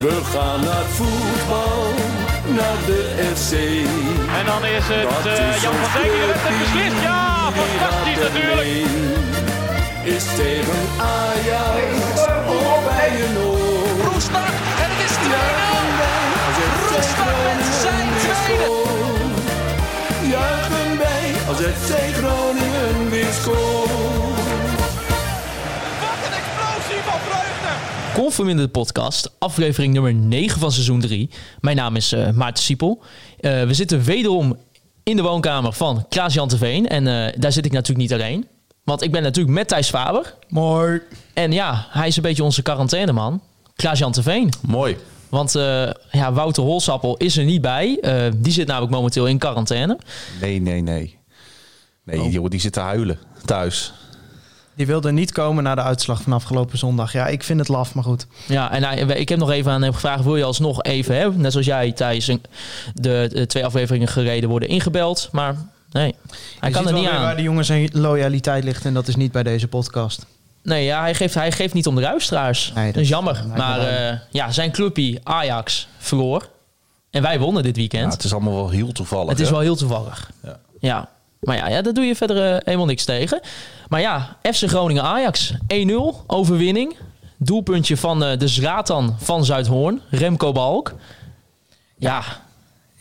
We gaan naar voetbal, naar de FC. En dan is het uh, Jan van Dijk die de wedstrijd beslist. Ja, fantastisch natuurlijk. Is tegen Ajax of bij een oor. Roestak en het is 2-0. Roestak met zijn tweede. Juichen wij als FC Groningen weer scoort. In de podcast, aflevering nummer 9 van seizoen 3. Mijn naam is eh, Maarten Siepel. Eh, we zitten wederom in de woonkamer van Klaas-Jan Terveen. En eh, daar zit ik natuurlijk niet alleen. Want ik ben natuurlijk met Thijs Faber. Mooi. En ja, hij is een beetje onze quarantaineman. Klaas-Jan Terveen. Mooi. Want ja, Wouter Holsappel is er niet bij. Die zit namelijk momenteel in quarantaine. Nee, nee, nee. Nee, Oh. joh, die zit te huilen thuis. Die wilde niet komen na de uitslag van afgelopen zondag. Ja, ik vind het laf, maar goed. Ja, en hij- ik heb nog even aan hem gevraagd: wil je alsnog even, hè, net zoals jij, Thijs, een- de, de twee afleveringen gereden worden ingebeld? Maar nee, hij Je kan ziet er niet aan. waar de jongen zijn loyaliteit ligt en dat is niet bij deze podcast. Nee, ja, hij, geeft, hij geeft niet om de luisteraars. Nee, dat, dat is jammer. Maar eh, ja, zijn clubpie Ajax verloor. En wij wonnen dit Ja, weekend. het is allemaal wel heel toevallig. het is wel heel toevallig. Ja. Ja. Maar ja, ja, daar doe je verder eh, helemaal niks tegen. Maar ja, FC Groningen Ajax 1-0 overwinning. Doelpuntje van eh, de Zratan van Zuidhoorn, Remco Balk. Ja,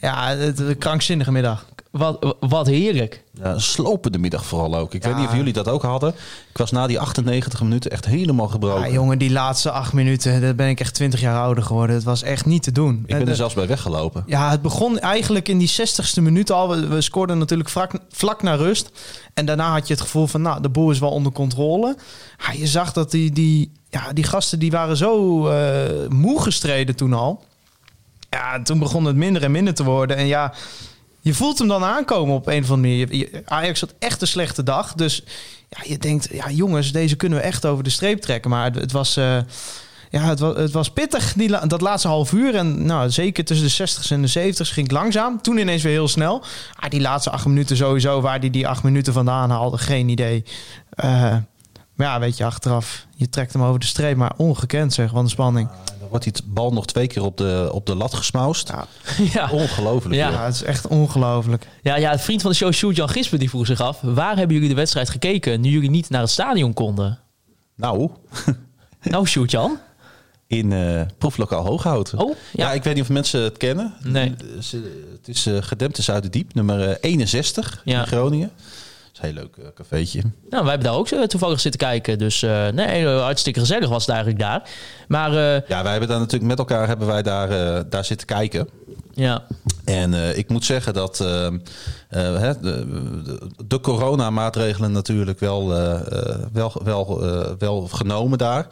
Ja, een krankzinnige middag. Wat, wat heerlijk. Ja, een slopende middag vooral ook. Ik Ja. weet niet of jullie dat ook hadden. Ik was na die 98 minuten echt helemaal gebroken. Ja, jongen, die laatste acht minuten, daar ben ik echt 20 jaar ouder geworden. Het was echt niet te doen. ik ben Eh, er de- zelfs bij weggelopen. Ja, het begon eigenlijk in die 60ste minuut al. We, we scoorden natuurlijk vlak, vlak naar rust. En daarna had je het gevoel van, nou, de boel is wel onder controle. Ja, je zag dat die, die, ja, die gasten die waren zo eh, moe gestreden toen al. Ja, toen begon het minder en minder te worden. En ja, je voelt hem dan aankomen op een of andere manier. Ajax had echt een slechte dag. Dus ja, je denkt, ja jongens, deze kunnen we echt over de streep trekken. Maar het, was... eh, ja, het was, het was pittig, die, dat laatste half uur. En nou, zeker tussen de 60 en de 70 ging het langzaam. Toen ineens weer heel snel. Ah, die laatste acht minuten sowieso, waar die die acht minuten vandaan haalde, geen idee. Eh, maar ja, weet je, achteraf, je trekt hem over de streep. Maar ongekend zeg, van de spanning. Dan wordt die bal nog twee keer op de, op de lat gesmaust. Ja, ja. Ongelooflijk. Ja. het is echt ongelooflijk. Ja, ja, de vriend van de show, Sjoerd Jan Gisper, die vroeg zich af... waar hebben jullie de wedstrijd gekeken nu jullie niet naar het stadion konden? Nou, Nou, Sjoerd Jan. in eh proeflokaal Hooghouten. Oh, Ja. ja. ik weet niet of mensen het kennen. Nee. Het is eh gedempte Zuiderdiep, nummer eh, 61 Ja. in Groningen. Is een heel leuk eh, cafeetje. Nou, wij hebben daar ook toevallig zitten kijken. Dus eh, nee, eh, hartstikke gezellig was het eigenlijk daar. Maar Ja, wij hebben daar natuurlijk met elkaar hebben wij daar, daar zitten kijken. Ja, En eh, ik moet zeggen dat eh, eh, de, de, coronamaatregelen natuurlijk wel, wel, wel, wel genomen daar.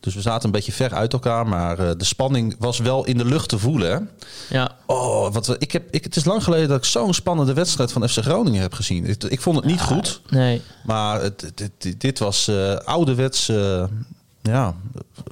Dus we zaten een beetje ver uit elkaar, maar de spanning was wel in de lucht te voelen. Hè? ja, Oh, wat, ik heb, ik, het is lang geleden dat ik zo'n spannende wedstrijd van FC Groningen heb gezien. Ik, ik vond het niet goed, nee. maar het, dit, dit, dit was ouderwets ja,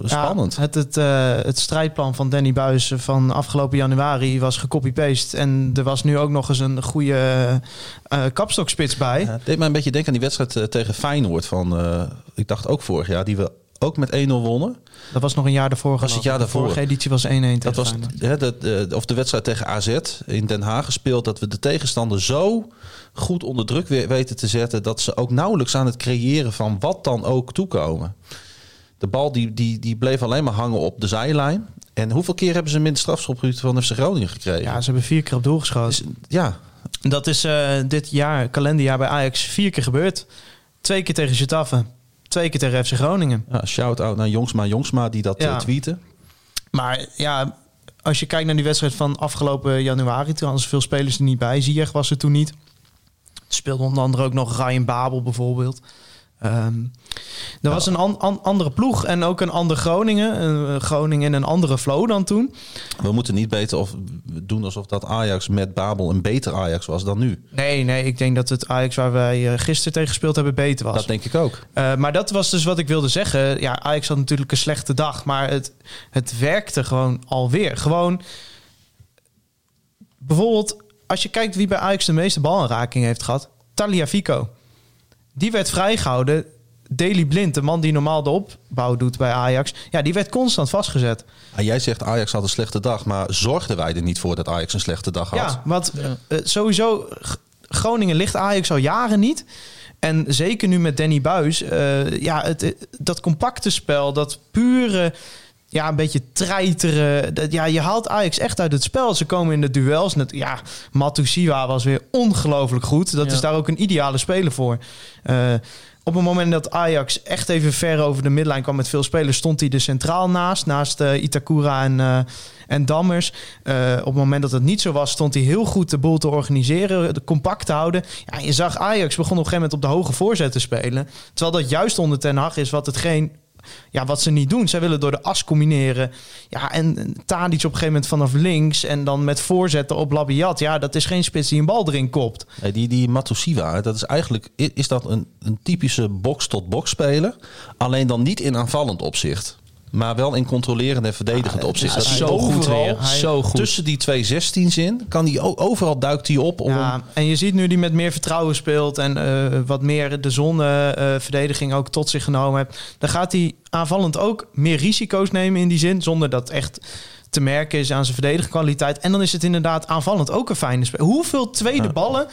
spannend. Ja, het, het, eh, het strijdplan van Danny Buis van afgelopen januari was gecopy-paste. En er was nu ook nog eens een goede eh, kapstokspits bij. Ja, het deed mij een beetje denken aan die wedstrijd eh, tegen Feyenoord van, eh, ik dacht ook vorig jaar, die we ook met 1-0 wonnen. Dat was nog een jaar daarvoor. Was het jaar daarvoor? De vorige editie was 1-1 tegen Dat was hè, dat, eh, of de wedstrijd tegen AZ in Den Haag gespeeld. Dat we de tegenstander zo goed onder druk we- weten te zetten. Dat ze ook nauwelijks aan het creëren van wat dan ook toekomen. De bal die, die, die bleef alleen maar hangen op de zijlijn. En hoeveel keer hebben ze hem in de strafschopgebied van FC Groningen gekregen? Ja, ze hebben vier keer op doel geschoten. Dus, ja, Dat is eh, dit jaar, kalenderjaar bij Ajax, vier keer gebeurd. Twee keer tegen Getafe, twee keer tegen FC Groningen. ja shout-out naar Jongsma Jongsma die dat Ja. eh, tweeten. Maar ja, als je kijkt naar die wedstrijd van afgelopen januari, toen hadden ze veel spelers er niet bij. Ziyech was er toen niet. Er speelde onder andere ook nog Ryan Babel bijvoorbeeld. Ehm er was een an- an- andere ploeg en ook een ander Groningen. Een Groningen in een andere flow dan toen. We moeten niet beter of doen alsof dat Ajax met Babel een beter Ajax was dan nu. Nee, nee, ik denk dat het Ajax waar wij eh, gisteren tegen gespeeld hebben beter was. Dat denk ik ook. Eh, maar dat was dus wat ik wilde zeggen. Ja, Ajax had natuurlijk een slechte dag, maar het, het werkte gewoon alweer. Gewoon, bijvoorbeeld, als je kijkt wie bij Ajax de meeste balaanraking heeft gehad, Talia Fico. Die werd vrijgehouden Daley Blind, de man die normaal de opbouw doet bij Ajax, ja, die werd constant vastgezet. Ah, jij zegt Ajax had een slechte dag, maar zorgden wij er niet voor dat Ajax een slechte dag had? Ja, want eh, sowieso, G- Groningen ligt Ajax al jaren niet. En zeker nu met Danny Buis, eh, ja, het, eh, dat compacte spel, dat pure, ja, een beetje treiteren. Dat, ja, je haalt Ajax echt uit het spel. Ze komen in de duels. Net, ja, Matusiwa was weer ongelooflijk goed. Dat Ja. is daar ook een ideale speler voor. Eh, op het moment dat Ajax echt even ver over de midlijn kwam met veel spelers, stond hij er centraal naast. Naast eh, Itakura en, eh, en Dammers. Op het moment dat het niet zo was, stond hij heel goed de boel te organiseren, de compact te houden. Ja, je zag Ajax begon op een gegeven moment op de hoge voorzet te spelen. Terwijl dat juist onder Ten Hag is wat hetgeen ja, wat ze niet doen. Zij willen door de as combineren. Ja, en Tadic op een gegeven moment vanaf links en dan met voorzetten op Labiat. Ja, dat is geen spits die een bal erin kopt. Nee, die, die Matusiwa, dat is eigenlijk is dat een, een typische box-tot-box speler. Alleen dan niet in aanvallend opzicht. Maar wel in controlerend en verdedigend opzicht. Ja, Dat hij zo goed overal, weer. Zo goed. Tussen die twee 16's in, kan die overal duikt hij op. Om, Ja, en je ziet nu die met meer vertrouwen speelt en eh, wat meer de zonneverdediging ook tot zich genomen heeft. Dan gaat hij aanvallend ook meer risico's nemen in die zin, zonder dat echt te merken is aan zijn verdedigkwaliteit. En dan is het inderdaad aanvallend ook een fijne spel. Hoeveel tweede Ja. ballen,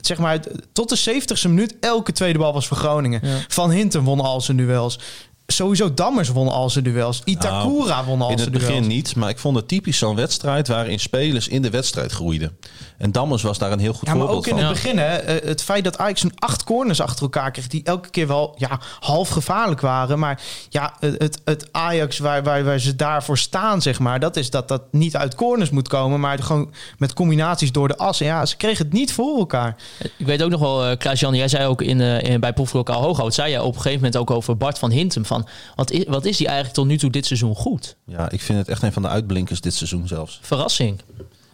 zeg maar tot de 70ste minuut, elke tweede bal was voor Groningen. Ja. Van Hinten won al zijn duels. Sowieso Dammers won al zijn duels. Itakura won al in zijn het begin duels. niet, maar ik vond het typisch zo'n wedstrijd waarin spelers in de wedstrijd groeiden. En Dammers was daar een heel goed Ja, maar voorbeeld ook in van. het begin, hè, eh, het feit dat Ajax een acht corners achter elkaar kreeg, die elke keer wel ja, half gevaarlijk waren. Maar ja, het, het, het Ajax waar, waar, waar ze daarvoor staan, zeg maar, dat is dat dat niet uit corners moet komen, maar gewoon met combinaties door de as. En ja, ze kregen het niet voor elkaar. Ik weet ook nog wel, uh, Klaas-Jan, jij zei ook in, uh, in, bij Proeflokaal Hooghout, zei jij op een gegeven moment ook over Bart van Hintem. Van, wat, is, wat is die eigenlijk tot nu toe dit seizoen goed? Ja, ik vind het echt een van de uitblinkers dit seizoen zelfs. Verrassing.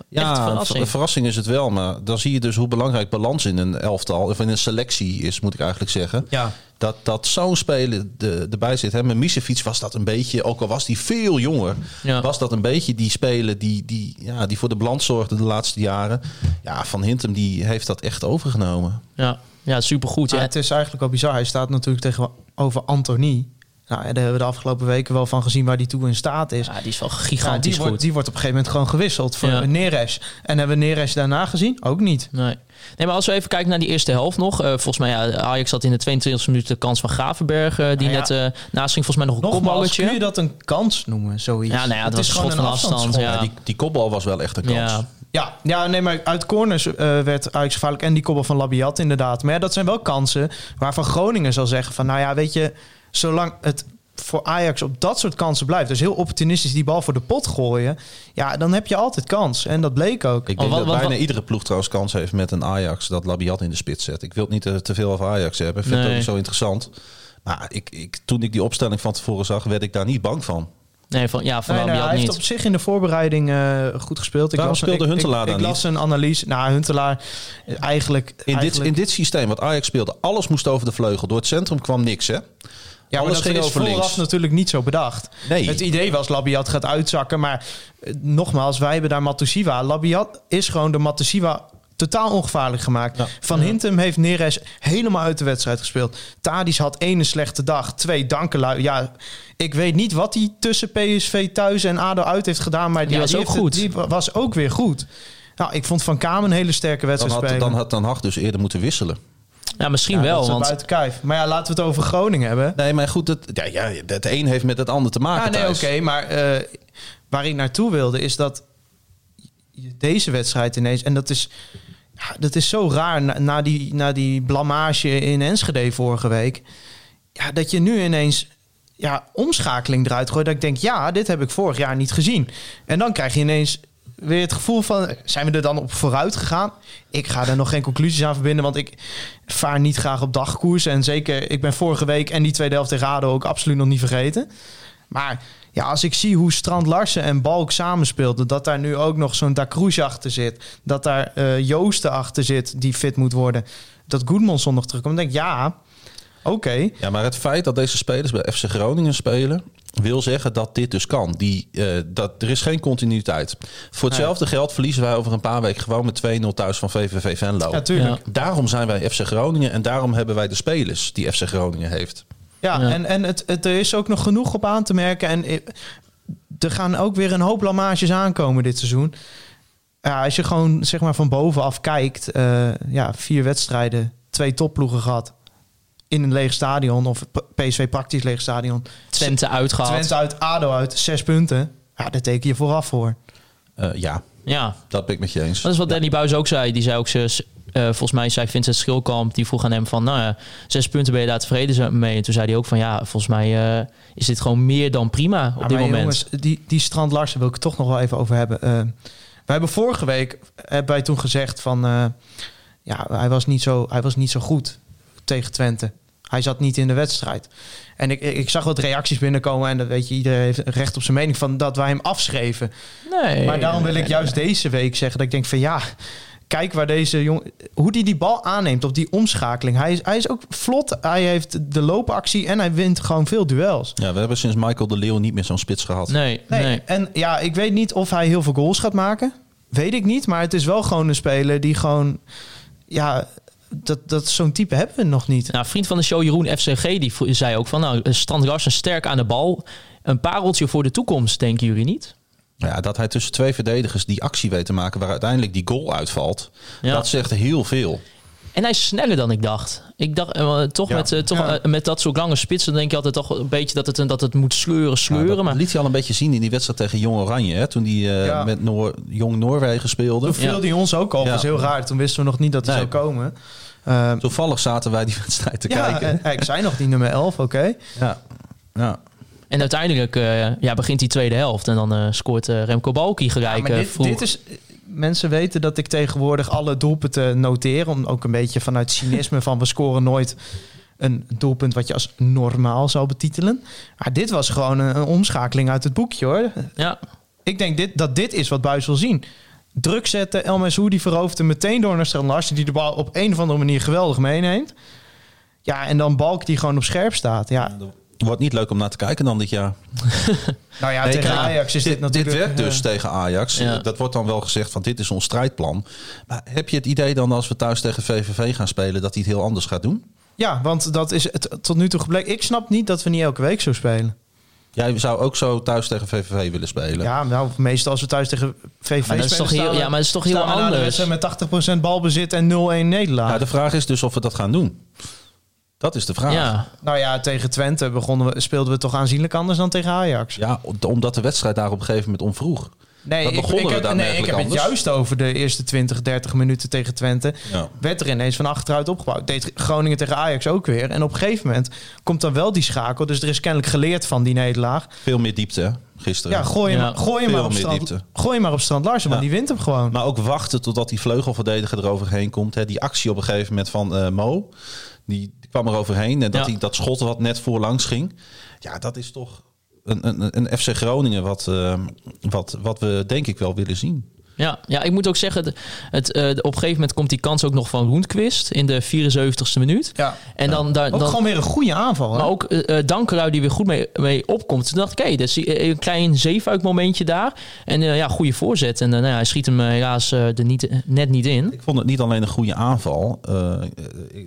Ja, Echt verrassing. ver- verrassing is het wel. Maar dan zie je dus hoe belangrijk balans in een elftal, of in een selectie is, moet ik eigenlijk zeggen. Ja. Dat, dat zo'n speler de, erbij zit. Hè. Met Misefiets was dat een beetje, ook al was die veel jonger, Ja. was dat een beetje die speler die, die, ja, die voor de balans zorgde de laatste jaren. Ja, Van Hintem die heeft dat echt overgenomen. Ja, ja supergoed. Ja. het is eigenlijk wel bizar. Hij staat natuurlijk tegenover Anthony. Nou, daar hebben we de afgelopen weken wel van gezien waar die toe in staat is. ja, die is wel Ja, gigantisch die, goed. wordt, die wordt op een gegeven moment gewoon gewisseld voor Ja. Neres. En hebben we Neres daarna gezien? Ook niet. Nee. nee, maar als we even kijken naar die eerste helft nog. eh, volgens mij, ja, Ajax had in de 22e minuut de kans van Gravenberg. eh, die Nou ja. net eh naast ging. Volgens mij nog een Nogmaals, kopballetje. kun je dat een kans noemen, zoiets? Ja, nou ja, het was een schot van afstand, ja. Ja, die, die kopbal was wel echt een kans. Ja, Ja, ja, nee, maar uit corners eh, werd Ajax gevaarlijk. En die koppel van Labiat inderdaad. Maar ja, dat zijn wel kansen waarvan Groningen zal zeggen van... nou ja, weet je, zolang het voor Ajax op dat soort kansen blijft... dus heel opportunistisch die bal voor de pot gooien... ja, dan heb je altijd kans. En dat bleek ook. Ik Oh, denk wat- dat wat- bijna wat- iedere ploeg trouwens kans heeft met een Ajax dat Labiat in de spits zet. Ik wil het niet te, te veel over Ajax hebben. Ik vind het Nee. ook zo interessant. Maar ik, ik, toen ik die opstelling van tevoren zag, werd ik daar niet bang van. nee, van, ja, van Nee, Labiat hij heeft op zich in de voorbereiding eh, goed gespeeld. Ik Waarom las, speelde ik- Huntelaar ik, dan ik, las een analyse. Nou, Huntelaar eh, eigenlijk... In dit, eigenlijk in dit systeem wat Ajax speelde, alles moest over de vleugel. Door het centrum kwam niks, hè? Ja, maar Alles dat ging is over vooraf links. natuurlijk niet zo bedacht. Nee. Het idee was Labiat gaat uitzakken, maar eh, nogmaals, wij hebben daar Matusiwa. Labiat is gewoon de Matusiwa totaal ongevaarlijk gemaakt. Ja. Van Hintem heeft Neres helemaal uit de wedstrijd gespeeld. Tadis had één een slechte dag, twee dankelui. Ja, ik weet niet wat hij tussen PSV thuis en ADO uit heeft gedaan, maar die, was die ook het- goed. die was ook weer goed. Nou, ik vond Van Kamen een hele sterke Dan wedstrijd had, spelen. dan had Ten Hag dus eerder moeten wisselen. Ja, misschien Ja, wel. dat is Want buiten kijf. Maar ja, laten we het over Groningen hebben. Nee, maar goed, het, ja, ja, het een heeft met het ander te maken. Ja, nee, oké. Maar eh, waar ik naartoe wilde is dat je deze wedstrijd ineens... En dat is, dat is zo raar na, na, die, na die blamage in Enschede vorige week. Ja, dat je nu ineens ja, omschakeling eruit gooit. Dat ik denk, ja, dit heb ik vorig jaar niet gezien. En dan krijg je ineens weer het gevoel van... zijn we er dan op vooruit gegaan? Ik ga daar nog geen conclusies aan verbinden... want ik vaar niet graag op dagkoers. En zeker, ik ben vorige week en die tweede helft tegen ADO ook absoluut nog niet vergeten. Maar ja, als ik zie hoe Strand Larsen en Balk samenspeelden... dat daar nu ook nog zo'n Da Cruz achter zit... dat daar eh Joosten achter zit die fit moet worden... dat Goedmondson nog terugkomt, dan denk ik, ja, oké... Ja, maar het feit dat deze spelers bij FC Groningen spelen... wil zeggen dat dit dus kan. Die, eh, dat, er is geen continuïteit. Voor hetzelfde geld verliezen wij over een paar weken... gewoon met 2-0 thuis van VVV Venlo. Ja. Daarom zijn wij FC Groningen en daarom hebben wij de spelers die FC Groningen heeft. Ja, Ja. en, en het, het, er is ook nog genoeg op aan te merken. En eh, er gaan ook weer een hoop blamages aankomen dit seizoen. Ja, als je gewoon zeg maar van bovenaf kijkt. eh, ja, vier wedstrijden, twee topploegen gehad. In een leeg stadion. Of PSV praktisch leeg stadion. Twente uitgehaald. Twente uit, ADO uit, zes punten. Ja, daar teken je vooraf voor. Eh, ja, Ja, dat ben ik met je eens. dat is wat Danny Buis ook zei. Die zei ook, ze, eh, volgens mij zei Vincent Schilkamp, die vroeg aan hem van, nou ja, zes punten ben je daar tevreden mee? En toen zei hij ook van, ja, volgens mij eh, is dit gewoon meer dan prima op Ja, dit moment. Jongens, die, die Strand Larsen wil ik toch nog wel even over hebben. Eh, we hebben vorige week hebben wij toen gezegd van... eh, ja, hij was, niet zo, hij was niet zo goed tegen Twente. Hij zat niet in de wedstrijd. En ik, ik zag wat reacties binnenkomen... en dat weet je, iedereen heeft recht op zijn mening... van dat wij hem afschreven. Nee, Maar daarom wil ik nee, juist deze week zeggen dat ik denk van ja, kijk waar deze jongen, hoe die die bal aanneemt op die omschakeling. Hij is, hij is ook vlot, hij heeft de loopactie en hij wint gewoon veel duels. Ja, we hebben sinds Michael de Leeuw niet meer zo'n spits gehad. Nee, Nee, nee. En ja, ik weet niet of hij heel veel goals gaat maken. Weet ik niet, maar het is wel gewoon een speler die gewoon, ja, dat, dat zo'n type hebben we nog niet. Nou, vriend van de show Jeroen FCG die zei ook van, nou, Strand Larsen sterk aan de bal. Een pareltje voor de toekomst, denken jullie niet? Ja, dat hij tussen twee verdedigers die actie weet te maken waar uiteindelijk die goal uitvalt. Ja. Dat zegt heel veel. En hij is sneller dan ik dacht. Ik dacht eh, toch, Ja. met, eh, toch Ja. eh, met dat soort lange spitsen denk je altijd toch een beetje dat het, dat het moet sleuren, sleuren. dat maar liet hij al een beetje zien in die wedstrijd tegen Jong Oranje. Hè, toen hij eh, Ja. met Noor, Jong Noorwegen speelde. Toen viel Ja. hij ons ook al, Ja. dat was heel raar. Toen wisten we nog niet dat hij Nee. zou komen. Ehm, Toevallig zaten wij die wedstrijd te ja, kijken. en- ik zei nog die nummer 11, oké. Ja. Ja. En uiteindelijk eh, ja, begint die tweede helft. En dan eh, scoort Remco Balki gelijk Ja, maar dit, vroeg. dit is, mensen weten dat ik tegenwoordig alle doelpunten noteer. Om ook een beetje vanuit cynisme van we scoren nooit een doelpunt wat je als normaal zou betitelen. Maar dit was gewoon een, een omschakeling uit het boekje hoor. Ja, Ik denk dit, dat dit is wat Buis wil zien. Druk zetten, El Messoudi verhoofd hem meteen door naar Strand Larsen... die de bal op een of andere manier geweldig meeneemt. Ja, en dan Balk die gewoon op scherp staat. Ja, Wordt niet leuk om naar te kijken dan dit jaar. nou ja, Nee, tegen kijk, Ajax is dit, dit, natuurlijk... werkt dus eh, tegen Ajax. Ja. Dat wordt dan wel gezegd van dit is ons strijdplan. Maar heb je het idee dan als we thuis tegen VVV gaan spelen... dat hij het heel anders gaat doen? ja, want dat is het tot nu toe gebleken. Ik snap niet dat we niet elke week zo spelen. Jij zou ook zo thuis tegen VVV willen spelen. Ja, nou, meestal als we thuis tegen VV Maar dat is spelen... toch heel- staan ja, maar dat is toch heel anders? met 80% balbezit en 0-1 nederlaag. Ja, de vraag is dus of we dat gaan doen. Dat is de vraag. ja. Nou ja, tegen Twente begonnen we, speelden we toch aanzienlijk anders dan tegen Ajax. Ja, omdat de wedstrijd daar op een gegeven moment omvroeg. Nee, Dat ik, begonnen ik we heb, nee, ik heb het juist over de eerste 20, 30 minuten tegen Twente. Ja. Werd er ineens van achteruit opgebouwd. Deed Groningen tegen Ajax ook weer. En op een gegeven moment komt dan wel die schakel. Dus er is kennelijk geleerd van die nederlaag. Veel meer diepte hè, gisteren. Ja, gooi hem, Ja. gooi hem maar op strand, diepte. gooi hem maar op strand Larsen, want Ja. die wint hem gewoon. Maar ook wachten totdat die vleugelverdediger eroverheen komt. Hè. Die actie op een gegeven moment van eh, Mo. Die kwam er overheen. En dat, Ja. die, dat schot wat net voorlangs ging. Ja, dat is toch een, een, een FC Groningen wat, eh, wat, wat we denk ik wel willen zien. Ja, ja, ik moet ook zeggen, het, het, eh, op een gegeven moment komt die kans ook nog van Roentquist in de 74ste minuut. Ja. En dan, daar, Ook dan, gewoon weer een goede aanval. Hè? maar ook Dankerui die weer goed mee, mee opkomt. Toen dacht ik, hé, dat is die- een klein zeefuik momentje daar. En eh, ja, goede voorzet. En eh, nou ja, hij schiet hem helaas eh, er niet, net niet in. Ik vond het niet alleen een goede aanval. eh,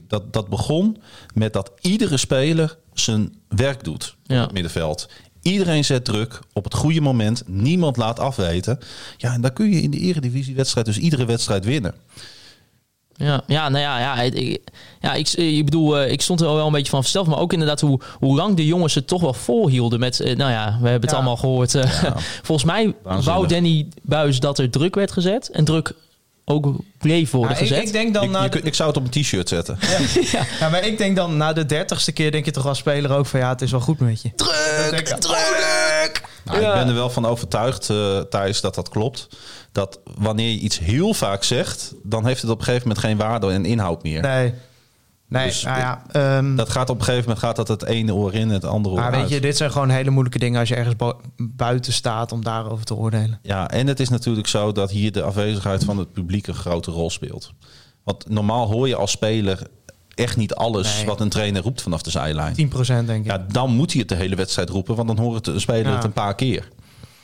dat, dat begon met dat iedere speler zijn werk doet op Ja. het middenveld. Iedereen zet druk op het goede moment. Niemand laat afweten. Ja, en dan kun je in de eredivisiewedstrijd dus iedere wedstrijd winnen. Ja, ja, nou ja, ja, ik, ja ik, ik bedoel, eh, ik stond er wel een beetje van versteld. Maar ook inderdaad hoe, hoe lang de jongens het toch wel volhielden. Met, eh, nou ja, we hebben het Ja. allemaal gehoord. eh, volgens mij Waanzinnig. wou Danny Buis dat er druk werd gezet. En druk ook bleef worden Ja, ik, gezet. ik denk dan Ik, na je de- kunt- ik zou het op een t-shirt zetten. Ja, maar ik denk dan na de dertigste keer denk je toch als speler ook van ja, het is wel goed met je. Druk, druk. Nou, Ik ben er wel van overtuigd, eh Thijs, dat dat klopt. Dat wanneer je iets heel vaak zegt, dan heeft het op een gegeven moment geen waarde en inhoud meer. Nee. Nee, Dus, nou ja. ehm, Dat gaat op een gegeven moment gaat dat het ene oor in en het andere oor maar weet uit. je, dit zijn gewoon hele moeilijke dingen als je ergens buiten staat om daarover te oordelen. Ja, en het is natuurlijk zo dat hier de afwezigheid van het publiek een grote rol speelt. Want normaal hoor je als speler echt niet alles Nee. wat een trainer roept vanaf de zijlijn. 10% denk ik. Ja, dan moet hij het de hele wedstrijd roepen, want dan hoort de speler Ja. het een paar keer.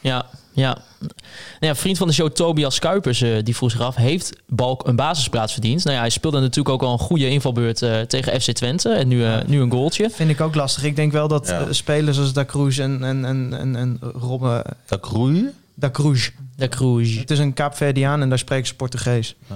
Ja, ja. Nou ja, vriend van de show Tobias Kuipers, eh, die vroeg zich af... heeft Balk een basisplaats verdiend? Nou ja, hij speelde natuurlijk ook al een goede invalbeurt eh, tegen FC Twente. En nu, eh, nu een goaltje. Vind ik ook lastig. Ik denk wel dat Ja. spelers als Da Cruz en, en, en, en, en Robben... Dat groeien. Da Cruz. De Cruz. Het is een Kaapverdiaan en daar spreken ze Portugees. En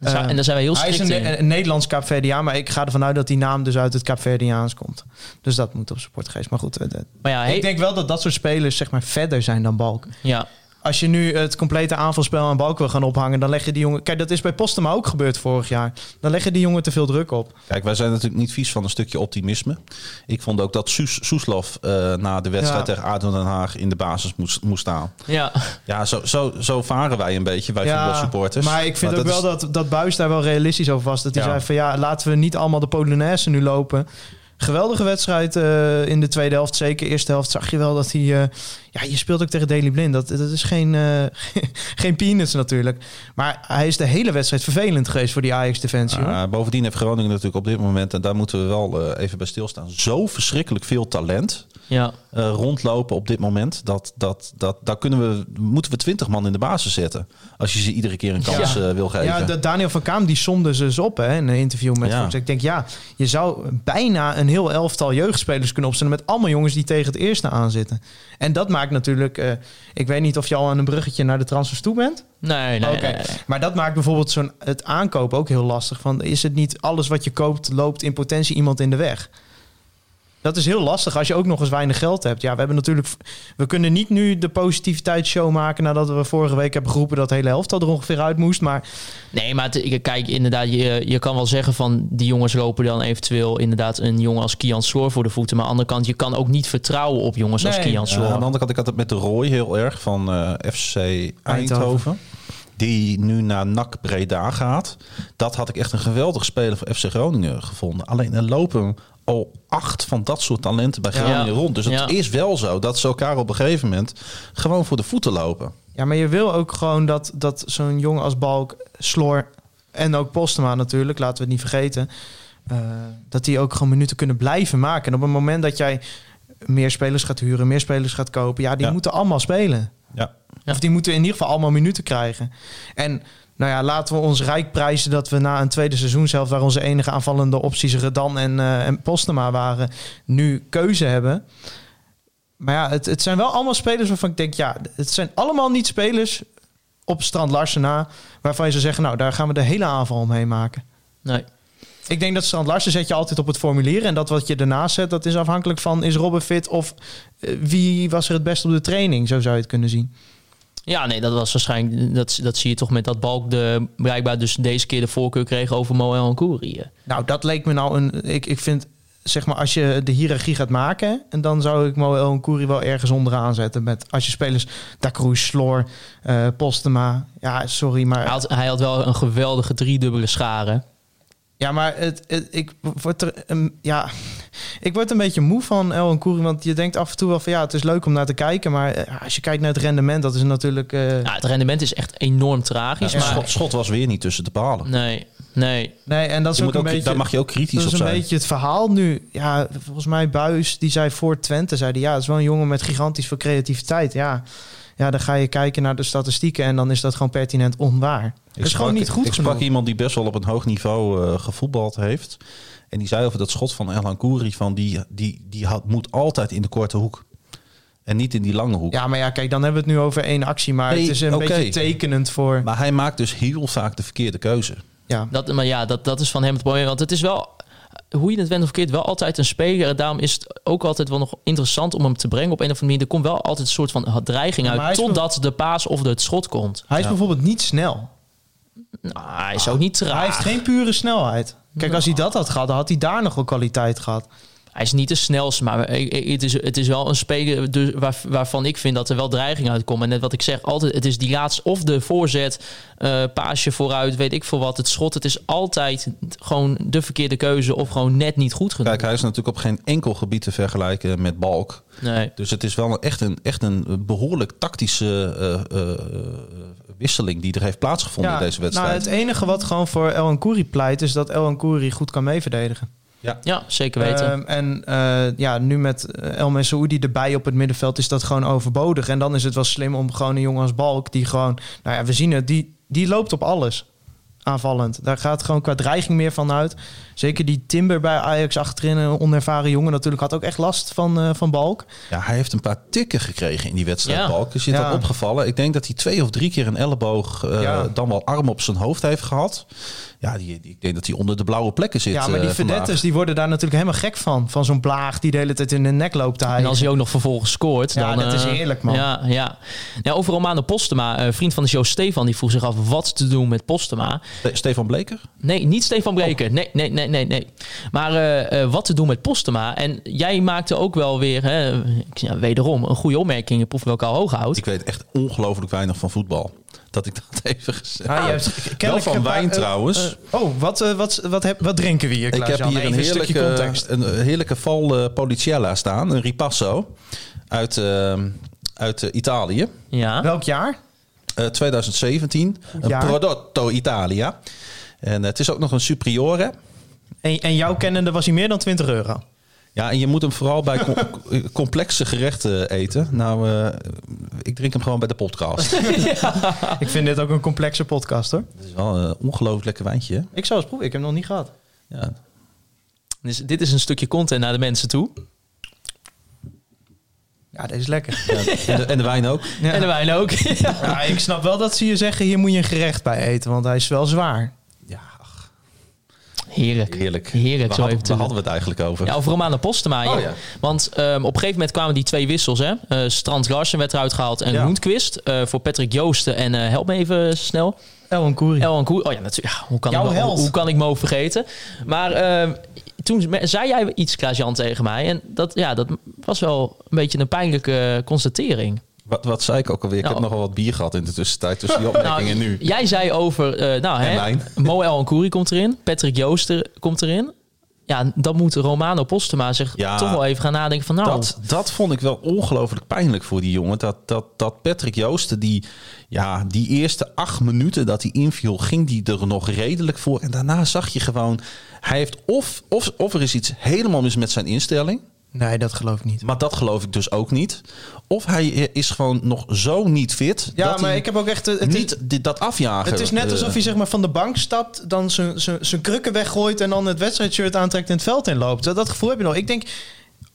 en daar zijn heel Hij is strikt een, in. een Nederlands Kaapverdiaan, maar ik ga ervan uit dat die naam dus uit het Kaapverdiaans komt. Dus dat moet op zijn Portugees. Maar goed, eh, dat- Maar ja, ik denk wel dat dat soort spelers zeg maar verder zijn dan Balk. ja, Als je nu het complete aanvalspel aan Balk wil gaan ophangen, dan leg je die jongen... Kijk, dat is bij Postema ook gebeurd vorig jaar. Dan leg je die jongen te veel druk op. Kijk, wij zijn natuurlijk niet vies van een stukje optimisme. Ik vond ook dat Soes, Soeslof eh, na de wedstrijd Ja. tegen ADO Den Haag in de basis moest, moest staan. ja. Ja, zo, zo, zo varen wij een beetje, wij voetbalsupporters. maar ik vind ook dat wel is- dat, dat Buis daar wel realistisch over was. Dat hij Ja. zei van ja, laten we niet allemaal de Polonaise nu lopen. Geweldige wedstrijd eh, in de tweede helft. Zeker eerste helft zag je wel dat hij... eh, ja, je speelt ook tegen Daley Blind. Dat, dat is geen, eh, geen peanuts natuurlijk. Maar hij is de hele wedstrijd vervelend geweest voor die Ajax-defensie. Ja, bovendien heeft Groningen natuurlijk op dit moment, en daar moeten we wel eh, even bij stilstaan, zo verschrikkelijk veel talent ja. eh, rondlopen op dit moment. Dat, dat, dat, daar kunnen we, moeten we twintig man in de basis zetten. Als je ze iedere keer een kans Ja. wil geven. Ja, de- Daniel van Kaam die somde ze eens op hè, in een interview met Ja. Fox. Ik denk, ja, je zou bijna een heel elftal jeugdspelers kunnen opstellen... met allemaal jongens die tegen het eerste aanzitten. En dat maakt natuurlijk... eh, ik weet niet of je al aan een bruggetje naar de transfers toe bent. Nee, nee, nee, nee. Maar dat maakt bijvoorbeeld zo'n het aankopen ook heel lastig. Van, is het niet alles wat je koopt, loopt in potentie iemand in de weg? Dat is heel lastig als je ook nog eens weinig geld hebt. Ja, we hebben natuurlijk. We kunnen niet nu de positiviteitsshow maken nadat we vorige week hebben geroepen dat de hele helft er ongeveer uit moest. Maar Nee, maar het- kijk, inderdaad, je, je kan wel zeggen van die jongens lopen dan eventueel inderdaad een jongen als Kian Sloor voor de voeten. Maar aan de andere kant, je kan ook niet vertrouwen op jongens als. Kian Ja, Sloor. aan de andere kant, ik had het met de Roy heel erg van eh, FC Eindhoven. Eindhoven. Die nu naar NAC Breda gaat. Dat had ik echt een geweldig speler voor FC Groningen gevonden. Alleen er lopen al acht van dat soort talenten bij Groningen Ja. rond. Dus het Ja. is wel zo dat ze elkaar op een gegeven moment gewoon voor de voeten lopen. Ja, maar je wil ook gewoon dat, dat zo'n jongen als Balk, Sloor en ook Postema natuurlijk, laten we het niet vergeten, eh, dat die ook gewoon minuten kunnen blijven maken. En op het moment dat jij meer spelers gaat huren, meer spelers gaat kopen, ja, die Ja. moeten allemaal spelen. Ja. Ja. Of die moeten in ieder geval allemaal minuten krijgen. En nou ja, laten we ons rijk prijzen dat we na een tweede seizoenshelft, waar onze enige aanvallende opties Redan en, eh en Postema waren, nu keuze hebben. Maar ja, het, het zijn wel allemaal spelers waarvan ik denk, ja, het zijn allemaal niet spelers op Strand Larsen na, waarvan je zou zeggen, nou, daar gaan we de hele aanval omheen maken. Nee. Ik denk dat Strand Larsen zet je altijd op het formulier. En dat wat je ernaast zet, dat is afhankelijk van... is Robben fit of eh, wie was er het best op de training? Zo zou je het kunnen zien. Ja, nee, dat was waarschijnlijk. Dat, dat zie je toch met dat Balk de, blijkbaar dus deze keer de voorkeur kreeg over Moel en Koeri. Nou, dat leek me nou een... Ik, ik vind, zeg maar, als je de hiërarchie gaat maken... en dan zou ik Moel en Koeri wel ergens onderaan zetten. Met, als je spelers, Da Cruz, Sloor, eh, Postema... Ja, sorry, maar... Hij had, hij had wel een geweldige driedubbele scharen. Ja, maar het, het- ik word er een, ja, ik word een beetje moe van El en Koeri, want je denkt af en toe wel van ja, het is leuk om naar te kijken, maar eh, als je kijkt naar het rendement, dat is natuurlijk. eh, Ja, het rendement is echt enorm tragisch. Het maar schot, schot was weer niet tussen te palen. nee, nee. nee, en dat is ook moet een ook, beetje. daar mag je ook kritisch dat op is een zijn. beetje het verhaal nu. Ja, volgens mij Buis, die zei voor Twente, zei die, ja, het is wel een jongen met gigantisch veel creativiteit. Ja, ja, dan ga je kijken naar de statistieken en dan is dat gewoon pertinent onwaar. Het is gewoon niet goed Ik sprak genoeg. iemand die best wel op een hoog niveau eh, gevoetbald heeft. En die zei over dat schot van Elan Kouri van die, die, die had, moet altijd in de korte hoek. En niet in die lange hoek. Ja, maar ja, kijk, dan hebben we het nu over één actie, maar Nee, het is een beetje tekenend voor. Maar hij maakt dus heel vaak de verkeerde keuze. Ja, Dat, maar ja, dat, dat is van hem het mooie. Want het is wel, hoe je het went of keert, wel altijd een speler. Daarom is het ook altijd wel nog interessant om hem te brengen op een of andere manier. Er komt wel altijd een soort van dreiging uit, totdat de paas of het schot komt. hij is bijvoorbeeld niet snel. Nou, hij is ook niet traag. Hij heeft geen pure snelheid. Kijk, als hij dat had gehad, dan had hij daar nog wel kwaliteit gehad. Hij is niet de snelste, maar het is, het is wel een speler dus waar, waarvan ik vind dat er wel dreiging uitkomt. En net wat ik zeg, altijd, het is die laatste of de voorzet, eh, paasje vooruit, weet ik veel wat, het schot. Het is altijd gewoon de verkeerde keuze of gewoon net niet goed genoeg. Kijk, hij is natuurlijk op geen enkel gebied te vergelijken met Balk. Nee. Dus het is wel een, echt, een, echt een behoorlijk tactische eh, eh, wisseling die er heeft plaatsgevonden in deze wedstrijd. Nou, het enige wat gewoon voor El Kouri pleit, is dat El Kouri goed kan meeverdedigen. Ja, zeker weten. Ehm, en eh, ja, nu met eh, El Saoudi erbij op het middenveld is dat gewoon overbodig. En dan is het wel slim om gewoon een jongen als Balk, die gewoon, nou ja, we zien het, die, die loopt op alles aanvallend. Daar gaat gewoon qua dreiging meer van uit. Zeker die Timber bij Ajax achterin, een onervaren jongen natuurlijk, had ook echt last van, eh, van Balk. Ja, hij heeft een paar tikken gekregen in die wedstrijd, Ja. Balk. Is je Ja. al opgevallen? Ik denk dat hij twee of drie keer een elleboog, eh, Ja. dan wel arm op zijn hoofd heeft gehad. Ja, die, die- ik denk dat hij onder de blauwe plekken zit. Ja, maar die eh, verdetters die worden daar natuurlijk helemaal gek van. Van zo'n blaag die de hele tijd in de nek loopt te En als hij ook nog vervolgens scoort, Ja, dan... dat is eh, heerlijk, man. Ja, ja. ja over Romano Postema, eh, vriend van de show Stefan, die vroeg zich af wat te doen met Postema. Ste- Stefan Bleker? Nee, niet Stefan Breker. Nee, nee, nee, nee, nee. Maar eh, eh, wat te doen met Postema. En jij maakte ook wel weer, hè, ik- ja, wederom, een goede opmerking. Je proef welke al hoog houdt. Ik weet echt ongelooflijk weinig van voetbal. Dat ik dat even gezegd Ah, je hebt Wel kennelijk van wijn eh, trouwens. eh, oh, wat, eh, wat, wat, heb, wat drinken we hier, ik heb hier een heerlijke, context. een heerlijke Val Policella staan. Een Ripasso uit, eh, uit Italië. Ja. Welk jaar? Eh, 2017. Een jaar. Prodotto Italia. En het is ook nog een Superiore. En, en jouw kennende was hij meer dan 20 euro. Ja, en je moet hem vooral bij com- complexe gerechten eten. Nou, eh, ik drink hem gewoon bij de podcast. Ik vind dit ook een complexe podcast, hoor. Het is wel een ongelooflijk lekker wijntje. hè? Ik zou eens proeven. Ik heb hem nog niet gehad. Ja. Dus dit is een stukje content naar de mensen toe. Ja, deze is lekker. Ja, en, de, en de wijn ook. Ja. En de wijn ook. Ja. Ja, ik snap wel dat ze je zeggen, hier moet je een gerecht bij eten, want hij is wel zwaar. Heerlijk. heerlijk. Heerlijk, Waar, zo even waar hadden we het eigenlijk over? Ja, over Romano Postema. Oh, ja. Want ehm, op een gegeven moment kwamen die twee wissels. Hè? Eh Strand Larsen werd eruit gehaald en Ja. Roentquist. eh, voor Patrick Joosten en eh, help me even snel. El Koeri. Elwan Koer. Oh ja, natuurlijk. Ja, hoe, kan Jouw ik me, held. hoe, hoe kan ik me ook vergeten? Maar ehm, toen zei jij iets, Klaas-Jan, tegen mij. En dat, ja, dat was wel een beetje een pijnlijke constatering. Wat, wat zei ik ook alweer? Ik Nou. heb nogal wat bier gehad in de tussentijd tussen die opmerkingen en nu. Jij zei over... eh nou, hè, wijn. Mo El Koeri komt erin. Patrick Joosten komt erin. Ja, dan moet Romano Postema zich Ja. toch wel even gaan nadenken van... Nou, Dat, dat vond ik wel ongelooflijk pijnlijk voor die jongen. Dat, dat, dat Patrick Joosten, die, ja, die eerste acht minuten dat hij inviel, ging die er nog redelijk voor. En daarna zag je gewoon, hij heeft of, of, of er is iets helemaal mis met zijn instelling. Nee, dat geloof ik niet. Maar dat geloof ik dus ook niet. Of hij is gewoon nog zo niet fit. Ja, dat maar hij ik heb ook echt... Het is, niet dit, dat afjagen. het is net eh, alsof hij zeg maar, van de bank stapt, dan zijn- zijn zijn krukken weggooit en dan het wedstrijdshirt aantrekt en het veld inloopt. Dat, dat gevoel heb je nog. Ik denk,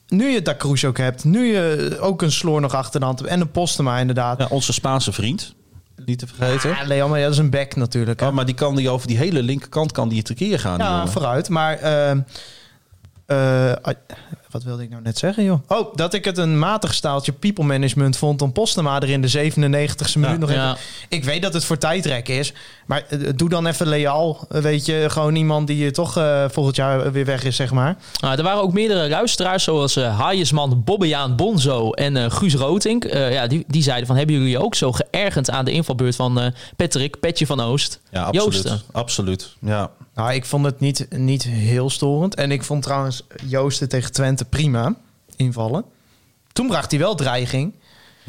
nu je Da Cruz ook hebt, nu je ook een sloor nog achter de hand hebt en een Postema inderdaad. ja, onze Spaanse vriend, niet te vergeten. Ja, Leon, maar ja, dat is een back natuurlijk. hè. Oh, maar die kan die over die hele linkerkant kan die tekeer gaan. Ja, jongen. vooruit. Maar ehm, eh, ah, wat wilde ik nou net zeggen, joh? Oh, dat ik het een matig staaltje people management vond om Postema er in de 97ste minuut nog ja. even... Ik weet dat het voor tijdrek is, maar eh, doe dan even Leal. eh, Weet je, gewoon iemand die je toch eh, volgend jaar weer weg is, zeg maar. Nou, er waren ook meerdere luisteraars, zoals eh Haaiersman, Bobbejaan Bonzo en eh, Guus Rootink. Eh, ja, die, die zeiden van, hebben jullie je ook zo geërgerd aan de invalbeurt van eh, Patrick, Petje van Oost? Ja, absoluut. Joosten. Absoluut. Ja. Nou, ik vond het niet, niet heel storend. En ik vond trouwens Joosten tegen Twente prima invallen. Toen bracht hij wel dreiging.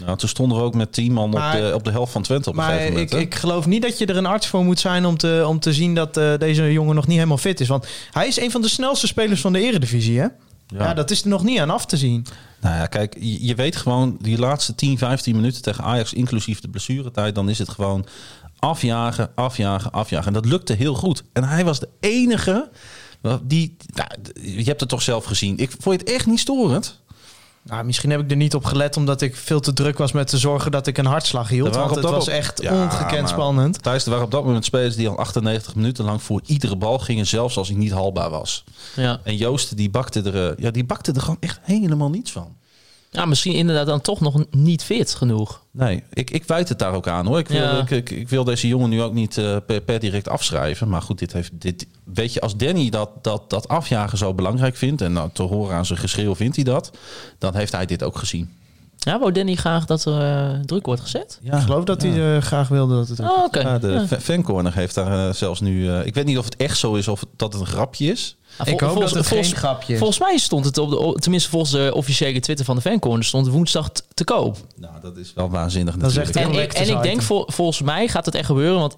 Nou, toen stonden we ook met 10 man Maar- op, de, op de helft van Twente op een Maar gegeven ik, moment. hè? ik geloof niet dat je er een arts voor moet zijn om te, om te zien dat eh, deze jongen nog niet helemaal fit is. Want hij is een van de snelste spelers van de eredivisie, hè? Ja, dat is er nog niet aan af te zien. Nou ja, kijk, je, je weet gewoon die laatste 10, 15 minuten tegen Ajax, inclusief de blessuretijd, dan is het gewoon afjagen, afjagen, afjagen. En dat lukte heel goed. En hij was de enige die, nou, je hebt het toch zelf gezien. Ik vond je het echt niet storend. Nou, misschien heb ik er niet op gelet omdat ik veel te druk was met te zorgen dat ik een hartslag hield. Want het dat was echt Ja, ongekend maar- spannend. Thijs, er waren op dat moment spelers die al 98 minuten lang voor iedere bal gingen, zelfs als hij niet halbaar was. Ja. En Joost, die bakte er, eh, ja, die bakte er gewoon echt helemaal niets van. Ja, misschien inderdaad dan toch nog niet fit genoeg. Nee, ik, ik wijt het daar ook aan hoor. Ik wil, Ja. ik, ik, ik wil deze jongen nu ook niet eh, per, per direct afschrijven. Maar goed, dit heeft, dit, weet je, als Danny dat, dat, dat afjagen zo belangrijk vindt... en nou, te horen aan zijn geschreeuw vindt hij dat... dan heeft hij dit ook gezien. Ja, wou Danny graag dat er eh, druk wordt gezet? Ja, Ik geloof dat hij eh, graag wilde dat het... Oh, oké. Ja, de Ja. fancorner heeft daar eh, zelfs nu... eh, ik weet niet of het echt zo is of dat het een grapje is. Ik hoop dat het volgens, geen grapje is. Volgens mij stond het op de, tenminste volgens de officiële Twitter van de Fancorner, stond woensdag te koop. Nou, dat is wel waanzinnig Dat is natuurlijk. echt En ik, en ik denk, vol- volgens mij gaat het echt gebeuren. Want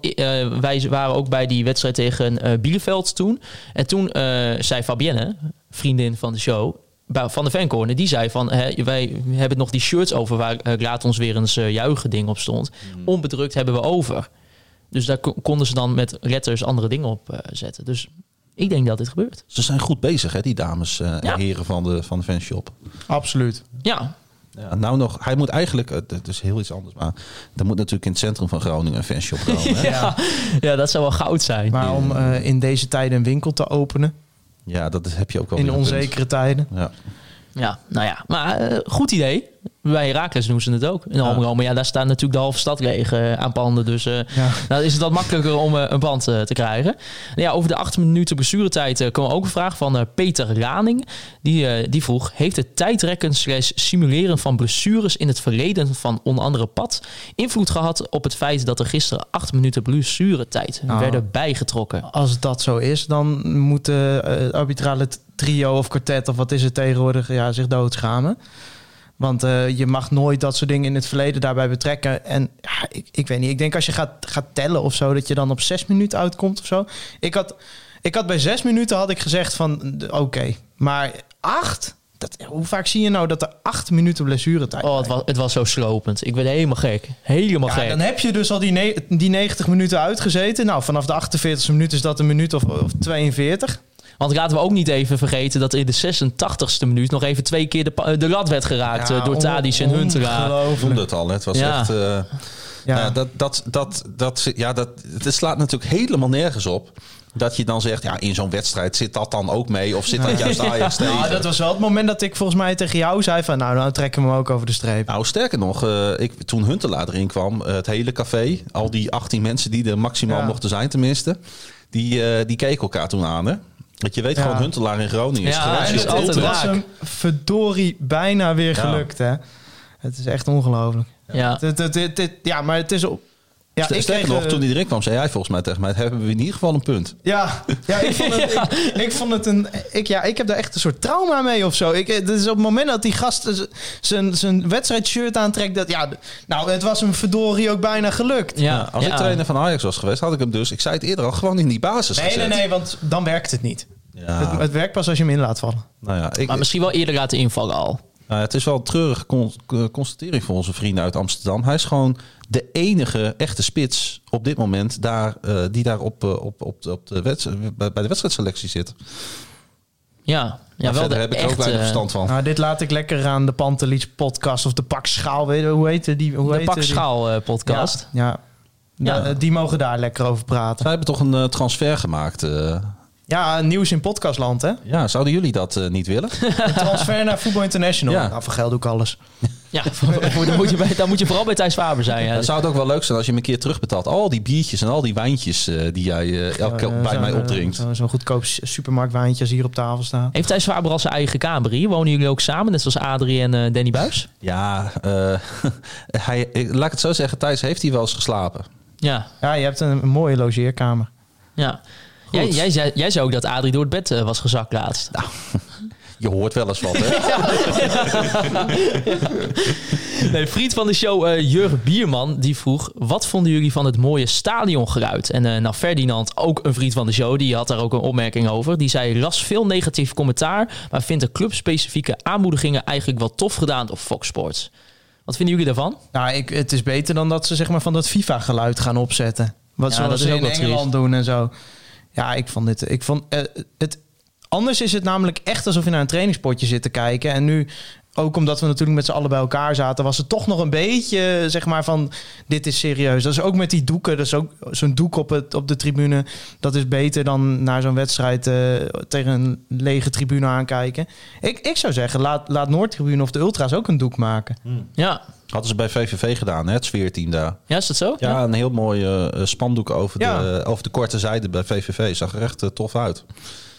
wij waren ook bij die wedstrijd tegen eh Bielefeld toen. En toen eh, zei Fabienne, vriendin van de show, van de fancorner, die zei van... Hè, wij hebben nog die shirts over waar eh, Laat ons weer eens eh, juichen ding op stond. Onbedrukt hebben we over. Dus daar ko- konden ze dan met letters andere dingen op eh, zetten. Dus ik denk dat dit gebeurt. Ze zijn goed bezig, hè, die dames eh, Ja. en heren van de, van de fanshop. Absoluut. Ja, Ja, nou nog, hij moet eigenlijk, het is heel iets anders, maar er moet natuurlijk in het centrum van Groningen een fanshop komen. Hè? ja. ja, dat zou wel goud zijn. Maar om eh, in deze tijden een winkel te openen, Ja, dat is- heb je ook wel in punt. onzekere tijden. Ja. Ja, nou ja, maar eh, goed idee. Bij Herakles doen ze het ook. In Almelo. Maar ja, daar staat natuurlijk de halve stad leeg eh, aan panden. Dus Ja. nou is het wat makkelijker om eh, een band eh, te krijgen. Nou ja, over de acht minuten blessuretijd uh, kwam ook een vraag van Peter Raning. Die, die vroeg, heeft het tijdrekken slash simuleren van blessures in het verleden van onder andere pad invloed gehad op het feit dat er gisteren acht minuten blessuretijd Nou. werden bijgetrokken? Als dat zo is, dan moet de eh, arbitrale trio of kwartet of wat is het tegenwoordig, ja, zich doodschamen. Want eh, je mag nooit dat soort dingen in het verleden daarbij betrekken. En ja, ik, ik weet niet, ik denk als je gaat, gaat tellen of zo, dat je dan op zes minuten uitkomt of zo. Ik had, ik had bij zes minuten had ik gezegd van oké, maar acht? Dat, hoe vaak zie je nou dat er acht minuten blessuretijd Oh, het was, het was zo slopend. Ik werd helemaal gek. Helemaal ja, gek. dan heb je dus al die, die 90 minuten uitgezeten. Nou, vanaf de 48e minuut is dat een minuut of, of 42. Want laten we ook niet even vergeten dat in de 86e minuut nog even twee keer de, pa- de lat werd geraakt eh, door Tadic en Huntelaar. Ik ongelooflijk. voelde het al. hè. Het was Ja. echt... eh, Ja. nou ja, dat, dat, dat, dat, ja, dat, het slaat natuurlijk helemaal nergens op. Dat je dan zegt, ja, in zo'n wedstrijd zit dat dan ook mee? Of zit dat juist Ajax tegen? Nou, dat was wel het moment dat ik volgens mij tegen jou zei van... nou, nou trekken we hem ook over de streep. Nou, sterker nog, eh, ik, toen Huntelaar erin kwam, eh, het hele café, al die 18 mensen die er maximaal Ja. mochten zijn tenminste, die, eh, die keken elkaar toen aan. Hè? Want je weet Ja. gewoon, Huntelaar in Groningen is Ja, is het, altijd het was hem verdorie bijna weer Ja. gelukt, hè. Het is echt ongelooflijk. Ja. Het- het- het- het- ja, maar het is... op. Ja, ik Sterker nog, eh, toen hij erin kwam, zei hij volgens mij tegen mij, hebben we in ieder geval een punt. Ja, ja, ik, vond het, ik, ik vond het een. Ik, ja, ik heb daar echt een soort trauma mee of zo. Ik, het is op het moment dat die gast zijn, zijn wedstrijdshirt aantrekt. Dat, ja, nou, het was hem verdorie ook bijna gelukt. Ja, Nou, als ja. ik trainer van Ajax was geweest, had ik hem dus, ik zei het eerder al, gewoon in die basis Nee, nee, gezet. nee, want dan werkt het niet. Ja, Het, het werkt pas als je hem in laat vallen. nou ja, ik, Maar misschien wel eerder laten invallen al. Nou, het is wel een treurige con- eh, constatering voor onze vrienden uit Amsterdam. Hij is gewoon de enige echte spits op dit moment daar, eh, die daar op, eh, op, op, op de wedst- bij de wedstrijdselectie zit. Ja, ja wel de heb ik er ook echte, weinig verstand van. Nou, dit laat ik lekker aan de Pantelich podcast of de Pak Schaal. Weet je, hoe heet die? Hoe de heet Pak? Schaal eh, podcast. Ja. Ja. Ja. die mogen daar lekker over praten. Zij hebben toch een transfer gemaakt. Ja, nieuws in podcastland, hè? ja, zouden jullie dat eh, niet willen? Een transfer naar Voetbal International. Ja. Nou, voor geld doe ik alles. Ja, dan, moet je bij, dan moet je vooral bij Thijs Faber zijn. Ja. Dan zou het ook wel leuk zijn als je me een keer terugbetaalt. Al die biertjes en al die wijntjes eh, die jij eh, elke keer bij mij opdrinkt. zo- Zo'n goedkoop supermarktwijntje als hier op tafel staat. Heeft Thijs Faber al zijn eigen kamer hier? Wonen jullie ook samen, net zoals Adrie en eh, Danny Buis? Ja, eh, hij, ik- laat ik het zo zeggen. Thijs heeft hier wel eens geslapen. Ja, Ja, je hebt een, een mooie logeerkamer. ja. Jij, jij, zei, jij zei ook dat Adrie door het bed eh, was gezakt laatst. Je hoort wel eens wat, hè? Nee, vriend van de show, eh Jurgen Bierman, die vroeg... wat vonden jullie van het mooie stadiongeluid? En eh nou, Ferdinand, ook een vriend van de show, die had daar ook een opmerking over. Die zei, las veel negatief commentaar... maar vindt de clubspecifieke aanmoedigingen eigenlijk wel tof gedaan op Fox Sports. Wat vinden jullie daarvan? Nou, ik, het is beter dan dat ze zeg maar van dat FIFA-geluid gaan opzetten. Wat Ja, zoals dat is ze ook in Engeland triest. doen en zo. Ja, ik vond dit. Ik vond eh, het. Anders is het namelijk echt alsof je naar een trainingspotje zit te kijken. En nu, ook omdat we natuurlijk met z'n allen bij elkaar zaten, was het toch nog een beetje zeg maar van: dit is serieus. Dat is ook met die doeken. Dat is ook zo'n doek op, het, op de tribune. Dat is beter dan naar zo'n wedstrijd eh, tegen een lege tribune aankijken. Ik, ik zou zeggen, laat, laat Noordtribune of de Ultra's ook een doek maken. Ja, Hadden ze bij VVV gedaan, hè? het sfeerteam daar. ja is dat zo? Ja, een heel mooi eh, spandoek over, Ja. de, over de korte zijde bij VVV. Zag er echt eh, tof uit.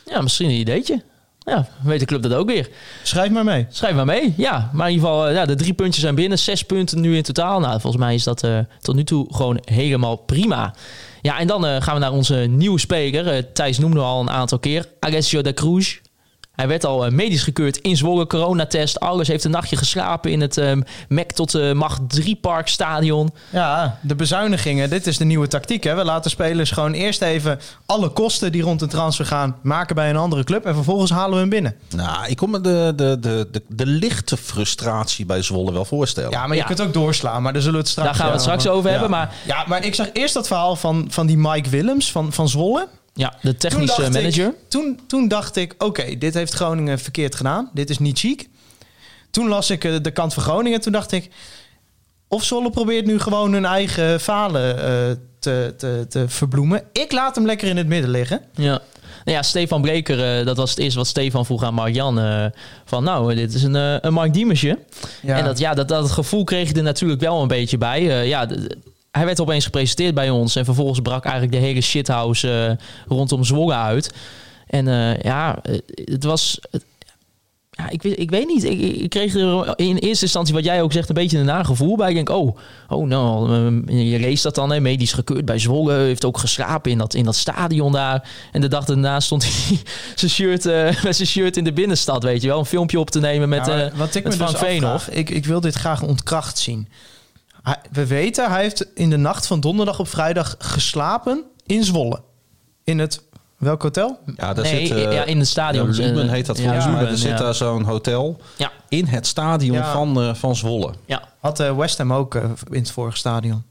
Ja, misschien een ideetje. Ja, weet de club dat ook weer. Schrijf maar mee. Schrijf maar mee. Ja, maar in ieder geval, eh, ja, de drie puntjes zijn binnen. Zes punten nu in totaal. Nou, volgens mij is dat tot nu toe gewoon helemaal prima. Ja, en dan eh, gaan we naar onze nieuwe speler. Thijs noemde al een aantal keer. Alessio da Cruz. Hij werd al eh, medisch gekeurd in Zwolle, coronatest. Alles heeft een nachtje geslapen in het eh Mac tot de Macht 3 Park stadion. Ja, de bezuinigingen. Dit is de nieuwe tactiek. Hè? We laten spelers gewoon eerst even alle kosten die rond een transfer gaan maken bij een andere club. En vervolgens halen we hem binnen. Nou, ik kon me de, de, de, de, de lichte frustratie bij Zwolle wel voorstellen. Ja, maar je Ja. kunt ook doorslaan. Maar daar zullen we het straks Daar gaan we het straks over hebben. Maar Ja, maar ik zag eerst dat verhaal van, van die Mike Willems van, van Zwolle. Ja, de technische manager. Ik, toen, toen dacht ik, oké, dit heeft Groningen verkeerd gedaan. Dit is niet chic. Toen las ik eh, de kant van Groningen. Toen dacht ik, of Zwolle probeert nu gewoon hun eigen falen eh, te, te, te verbloemen. Ik laat hem lekker in het midden liggen. Ja. Nou ja, Stefan Breker, eh, dat was het eerste wat Stefan vroeg aan Marjan. van nou, dit is een, een Mark Diemesje. Ja. En dat, ja, dat, dat gevoel kreeg je er natuurlijk wel een beetje bij. Ja, hij werd opeens gepresenteerd bij ons. En vervolgens brak eigenlijk de hele shithouse eh, rondom Zwolle uit. En eh, ja, eh, het was... het- ja, ik, weet, ik weet niet. Ik, ik kreeg er in eerste instantie, wat jij ook zegt, een beetje een nagevoel bij. Ik denk, oh, oh nou, je leest dat dan, hè, medisch gekeurd bij Zwolle. Heeft ook geslapen in dat, in dat stadion daar. En de dag daarna stond hij zijn shirt, met zijn shirt in de binnenstad, weet je wel. Een filmpje op te nemen met, Ja, wat ik met me dus Frank afvraag, ik, ik wil dit graag ontkracht zien. Hij- we weten, hij heeft in de nacht van donderdag op vrijdag geslapen in Zwolle. In het, welk hotel? Ja, daar Nee, zit, eh, ja, in het stadion. ja, Lumen Eh, heet dat ja, volgens mij. Er zit ja. daar zo'n hotel Ja, in het stadion Ja. van, eh, van Zwolle. ja. Had eh, West Ham ook in het vorige stadion.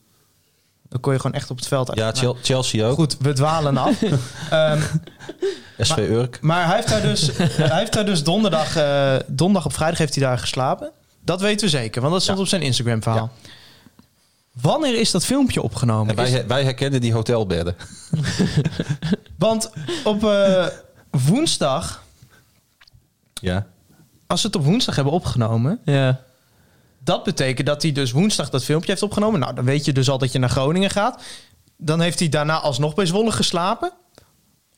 Dan kon je gewoon echt op het veld uit. Ja, Chel- Chelsea ook. Goed, we dwalen af. Ehm, SV Urk. maar hij heeft daar dus, hij heeft daar dus donderdag, eh, donderdag op vrijdag heeft hij daar geslapen. Dat weten we zeker, want dat stond Ja. op zijn Instagram verhaal. Wanneer is dat filmpje opgenomen? En wij, wij herkennen die hotelbedden. Want op eh, woensdag, Ja. als ze het op woensdag hebben opgenomen, ja. dat betekent dat hij dus woensdag dat filmpje heeft opgenomen. Nou, dan weet je dus al dat je naar Groningen gaat. Dan heeft hij daarna alsnog bij Zwolle geslapen.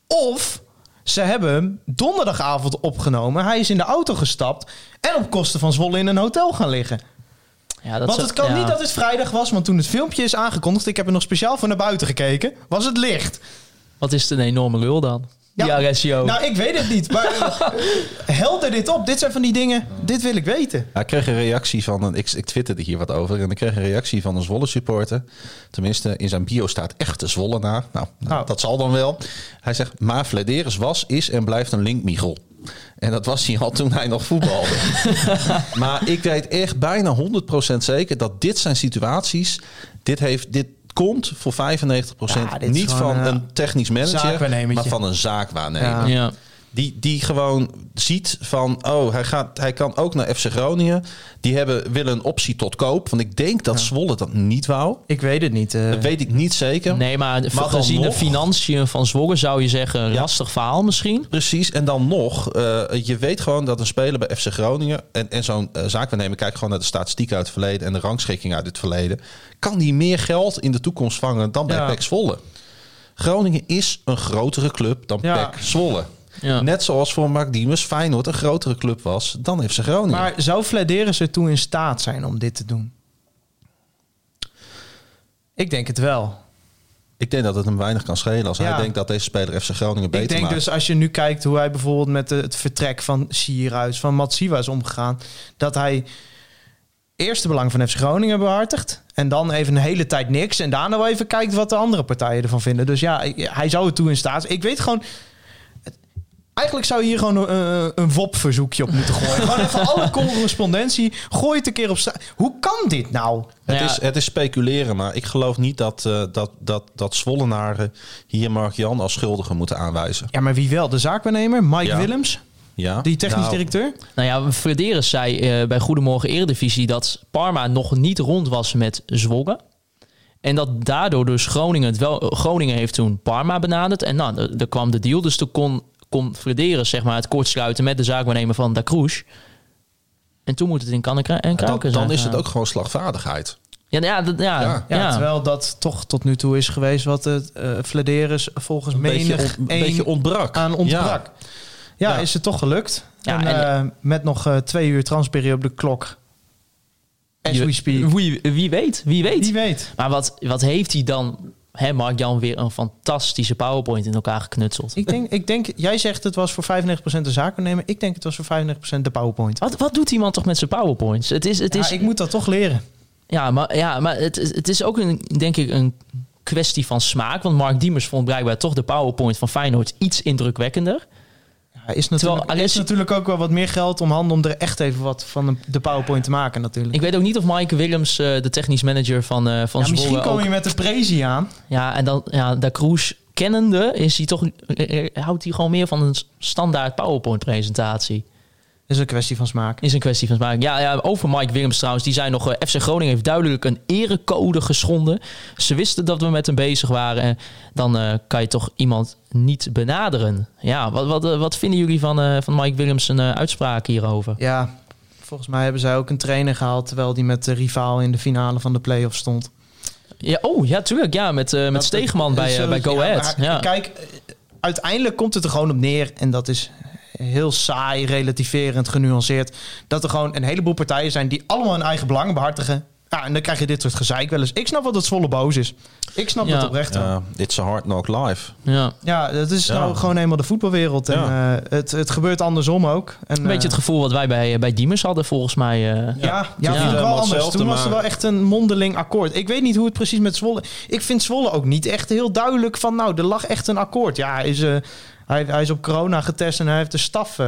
Of ze hebben hem donderdagavond opgenomen. Hij is in de auto gestapt en op kosten van Zwolle in een hotel gaan liggen. Ja dat want het kan ja. niet dat het vrijdag was, want toen het filmpje is aangekondigd, ik heb er nog speciaal voor naar buiten gekeken, was het licht. Wat is het een enorme lul dan? Ja. Ja, Alessio. Nou, ik weet het niet, maar eh, helder dit op. Dit zijn van die dingen, dit wil ik weten. Ja, ik kreeg een reactie van een. Ik, ik twitterde hier wat over. En ik kreeg een reactie van een Zwolle supporter. Tenminste, in zijn bio staat echte Zwollenaar. Nou, Nou. dat zal dan wel. Hij zegt: Maar Flederis was, is en blijft een linkmichel. En dat was hij al toen hij nog voetbalde. maar ik weet echt bijna 100% zeker dat dit zijn situaties. Dit, heeft, dit komt voor 95% Ja, dit is niet gewoon, van een technisch manager, maar van een zaakwaarnemer. Ja. Die, die gewoon ziet van, oh, hij, gaat, hij kan ook naar FC Groningen. Die hebben, willen een optie tot koop. Want ik denk dat Zwolle dat niet wou. Ik weet het niet. eh. Dat weet ik niet zeker. Nee, maar, Maar gezien de nog- financiën van Zwolle zou je zeggen een Ja. lastig verhaal misschien. Precies. En dan nog, eh, je weet gewoon dat een speler bij FC Groningen... en, en zo'n eh, zaakwaarnemer kijkt gewoon naar de statistiek uit het verleden... en de rangschikking uit het verleden... kan die meer geld in de toekomst vangen dan bij Ja. PEC Zwolle. Groningen is een grotere club dan Ja. PEC Zwolle. Ja. Net zoals voor Mark Diemers Feyenoord een grotere club was dan FC Groningen. Maar zou Flederis ertoe in staat zijn om dit te doen? Ik denk het wel. Ik denk dat het hem weinig kan schelen als Ja. hij denkt dat deze speler FC Groningen beter ik denk maakt. dus als je nu kijkt hoe hij bijvoorbeeld met het vertrek van Sierhuis, van Matsiwa is omgegaan, dat hij eerst de belang van FC Groningen behartigt en dan even een hele tijd niks en daarna wel even kijkt wat de andere partijen ervan vinden. Dus ja, hij zou er toe in staat. Ik weet gewoon. Eigenlijk zou je hier gewoon een, een WOP-verzoekje op moeten gooien. gewoon even alle correspondentie. Gooi het een keer op straat. Hoe kan dit nou? Het, Ja. is, het is speculeren, maar ik geloof niet dat, eh, dat, dat, dat Zwollenaren hier Mark Jan als schuldige moeten aanwijzen. Ja, maar wie wel? De zaakwaarnemer, Mike Ja. Willems, Ja? die technisch Nou, directeur. Nou ja, Frederis zei eh, bij Goedemorgen Eredivisie dat Parma nog niet rond was met Zwolle. En dat daardoor dus Groningen het wel... Groningen heeft toen Parma benaderd. En nou, er er kwam de deal. Dus toen kon, kon Frederis zeg maar het kort sluiten met de zaakwaarnemer van Da Cruz. En toen moet het in kannen en Dan, kruiken zijn. dan is het ook gewoon slagvaardigheid. Ja, ja, dat- ja, Ja. Ja, ja. terwijl dat toch tot nu toe is geweest wat het uh, volgens Een beetje, menig on- een beetje ontbrak. aan ontbrak. Ja, Ja. is het toch gelukt. Ja, en en- eh, met nog eh, twee uur transperiode op de klok. As we speak. Wie, wie weet, wie weet. Wie weet. Maar wat, wat heeft hij dan, hè, Mark-Jan, weer een fantastische PowerPoint in elkaar geknutseld. Ik denk, ik denk, jij zegt het was voor 95% de zaakwaarnemer. Ik denk het was voor 95% de PowerPoint. Wat, wat doet iemand toch met zijn PowerPoints? Het is, het Ja, is, ik moet dat toch leren. Ja, maar, ja, maar het, is- het is ook een, denk ik een kwestie van smaak. Want Mark Diemers vond blijkbaar toch de PowerPoint van Feyenoord iets indrukwekkender. Ja, is natuurlijk, Terwijl is natuurlijk ook wel wat meer geld om handen om er echt even wat van de- de PowerPoint te maken natuurlijk. Ik weet ook niet of Mike Willems, eh, de technisch manager van, eh van ja, misschien kom ook- je met de prezi aan. Ja, en dan, ja, Da Cruz kennende is hij toch, eh, houdt hij gewoon meer van een standaard PowerPoint-presentatie. Is een kwestie van smaak. Is een kwestie van smaak. Ja, ja, over Mike Willems trouwens. Die zei nog, eh, FC Groningen heeft duidelijk een erecode geschonden. Ze wisten dat we met hem bezig waren. En dan eh, kan je toch iemand niet benaderen. Ja, wat, wat, eh, wat vinden jullie van, van Mike Willems' een, uitspraak hierover? Ja, volgens mij hebben zij ook een trainer gehaald... terwijl die met de rivaal in de finale van de play-off stond. Ja, oh, ja, tuurlijk. Ja, met, met Dat- Stegeman bij, bij Go Ahead. Ja. Kijk, uiteindelijk komt het er gewoon op neer... en dat is heel saai, relativerend, genuanceerd... dat er gewoon een heleboel partijen zijn... die allemaal hun eigen belangen behartigen. Ja, en dan krijg je dit soort gezeik wel eens. Ik snap wel dat Zwolle boos is. Ik snap Ja. dat oprecht. Ja, dit is een hard knock live. ja. Ja, dat is Ja. nou gewoon eenmaal de voetbalwereld. En Ja. eh, het, het gebeurt andersom ook. En, Een beetje het gevoel wat wij bij, bij Diemers hadden volgens mij. eh. Ja, ja, Ja. wel Helemaal anders. Toen was er wel echt een mondeling akkoord. Ik weet niet hoe het precies met Zwolle... Ik vind Zwolle ook niet echt heel duidelijk van... nou, er lag echt een akkoord. Ja, is, eh, hij, hij is op corona getest en hij heeft de staf...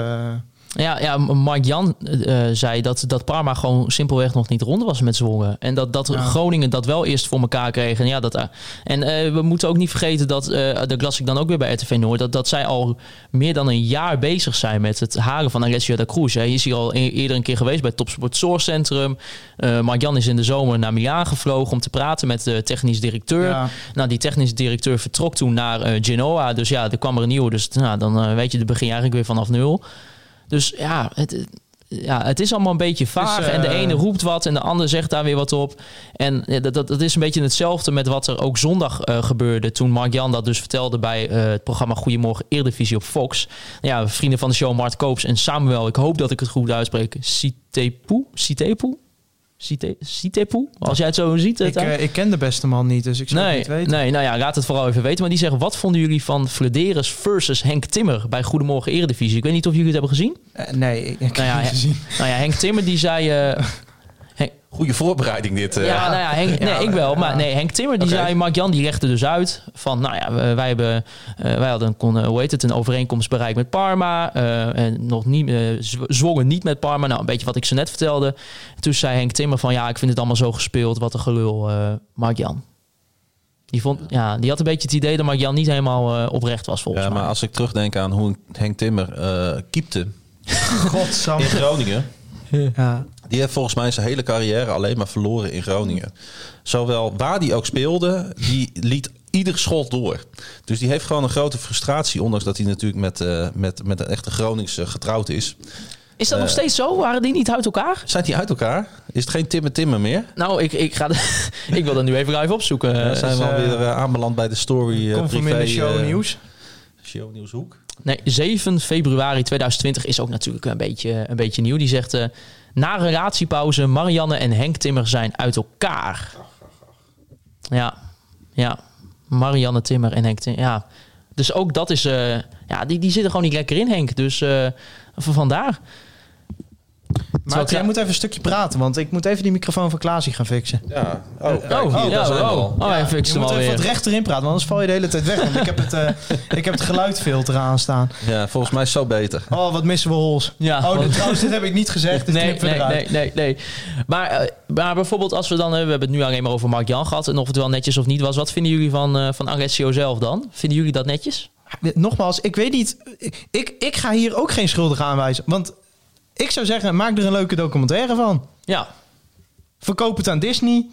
Ja, ja Mark Jan eh, eh, zei dat, dat Parma gewoon simpelweg nog niet rond was met Zwolle. En dat, dat Ja. Groningen dat wel eerst voor elkaar kreeg. En, ja, dat, eh, en we moeten ook niet vergeten dat, dat las ik dan ook weer bij RTV Noord, dat, dat zij al meer dan een jaar bezig zijn met het haren van Alessio da Cruz. Hij is hier al e- eerder een keer geweest bij het Topsport Source Centrum. Mark Jan is in de zomer naar Milaan gevlogen om te praten met de technisch directeur. Ja. Nou, die technisch directeur vertrok toen naar Genoa. Dus ja, er kwam er een nieuwe. Dus nou, dan weet je, dan begin je eigenlijk weer vanaf nul. Dus ja, het, ja, het is allemaal een beetje vaag. Dus, eh, en de ene roept wat en de ander zegt daar weer wat op. En dat, dat, dat is een beetje hetzelfde met wat er ook zondag eh, gebeurde. Toen Mark Jan dat dus vertelde bij eh, het programma Goedemorgen Eredivisie op Fox. Ja, vrienden van de show Mart Koops en Samuel. Ik hoop dat ik het goed uitspreek. Sitepu? Sitepu? Site- Sitepu? Als jij het zo ziet. ik, het eh, ik ken de beste man niet, dus ik zou het Nee, niet weten. nee, nou ja, laat het vooral even weten. Maar die zeggen, wat vonden jullie van Flederis versus Henk Timmer bij Goedemorgen Eredivisie? Ik weet niet of jullie het hebben gezien. Eh, nee, ik, ik Nou ja, heb het niet gezien. Nou ja, Henk Timmer die zei... Goede voorbereiding dit. eh. ja, nou ja, Henk, nee, Ja, ik wel. ja. Maar nee, Henk Timmer die zei, Mark Jan die legde dus uit van, nou ja, wij hebben, eh, wij hadden een, kon, eh, hoe heet het, een overeenkomst bereikt met Parma. eh, en nog niet, eh, zw- zwongen niet met Parma. Nou, een beetje wat ik zo net vertelde. Toen zei Henk Timmer van, ja, ik vind het allemaal zo gespeeld. Wat een gelul, eh Mark Jan. Die, vond, ja, die had een beetje het idee dat Mark Jan niet helemaal eh, oprecht was volgens Ja, mij. maar als ik terugdenk aan hoe Henk Timmer eh kiepte Godsam. in Groningen. Ja. Die heeft volgens mij zijn hele carrière alleen maar verloren in Groningen. Zowel waar die ook speelde, die liet ieder schot door. Dus die heeft gewoon een grote frustratie, ondanks dat hij natuurlijk met, eh, met, met een echte Groningse getrouwd is. Is dat nog steeds zo? Waren die niet uit elkaar? Zijn die uit elkaar? Is het geen Timmer Timmer meer? Nou, ik, ik, ga de- ik wil dat nu even live opzoeken. Dan zijn we eh, alweer eh, aanbeland bij de story eh, Conform in de privé, show eh, nieuws. Show Nieuwshoek. Nee, 7 februari 2020 is ook natuurlijk een beetje, een beetje nieuw. Die zegt, eh, na relatiepauze, Marianne en Henk Timmer zijn uit elkaar. Ja, ja. Marianne Timmer en Henk Timmer, ja. Dus ook dat is, eh, ja, die, die zitten gewoon niet lekker in, Henk. Dus eh, van vandaar. Maar jij moet even een stukje praten, want ik moet even die microfoon van Klaasie gaan fixen. Ja. Oh, kijk, oh, hier, ja, daar zijn we oh, al. oh, hij fixt je hem moet even wat rechter in praten, want anders val je de hele tijd weg. Want ik heb het, eh, ik heb het geluidfilter aanstaan. Ja, volgens mij is het zo beter. Oh, wat missen we hols. Ja, oh, want- trouwens, dit heb ik niet gezegd. Dit Nee, nee, eruit. nee, nee, nee. Maar, eh, maar bijvoorbeeld als we dan... we hebben het nu alleen maar over Mark Jan gehad... en of het wel netjes of niet was. Wat vinden jullie van, eh van Alessio zelf dan? Vinden jullie dat netjes? Nogmaals, ik weet niet. Ik, ik ga hier ook geen schuldige aanwijzen. Want ik zou zeggen, maak er een leuke documentaire van. Ja, Verkoop het aan Disney.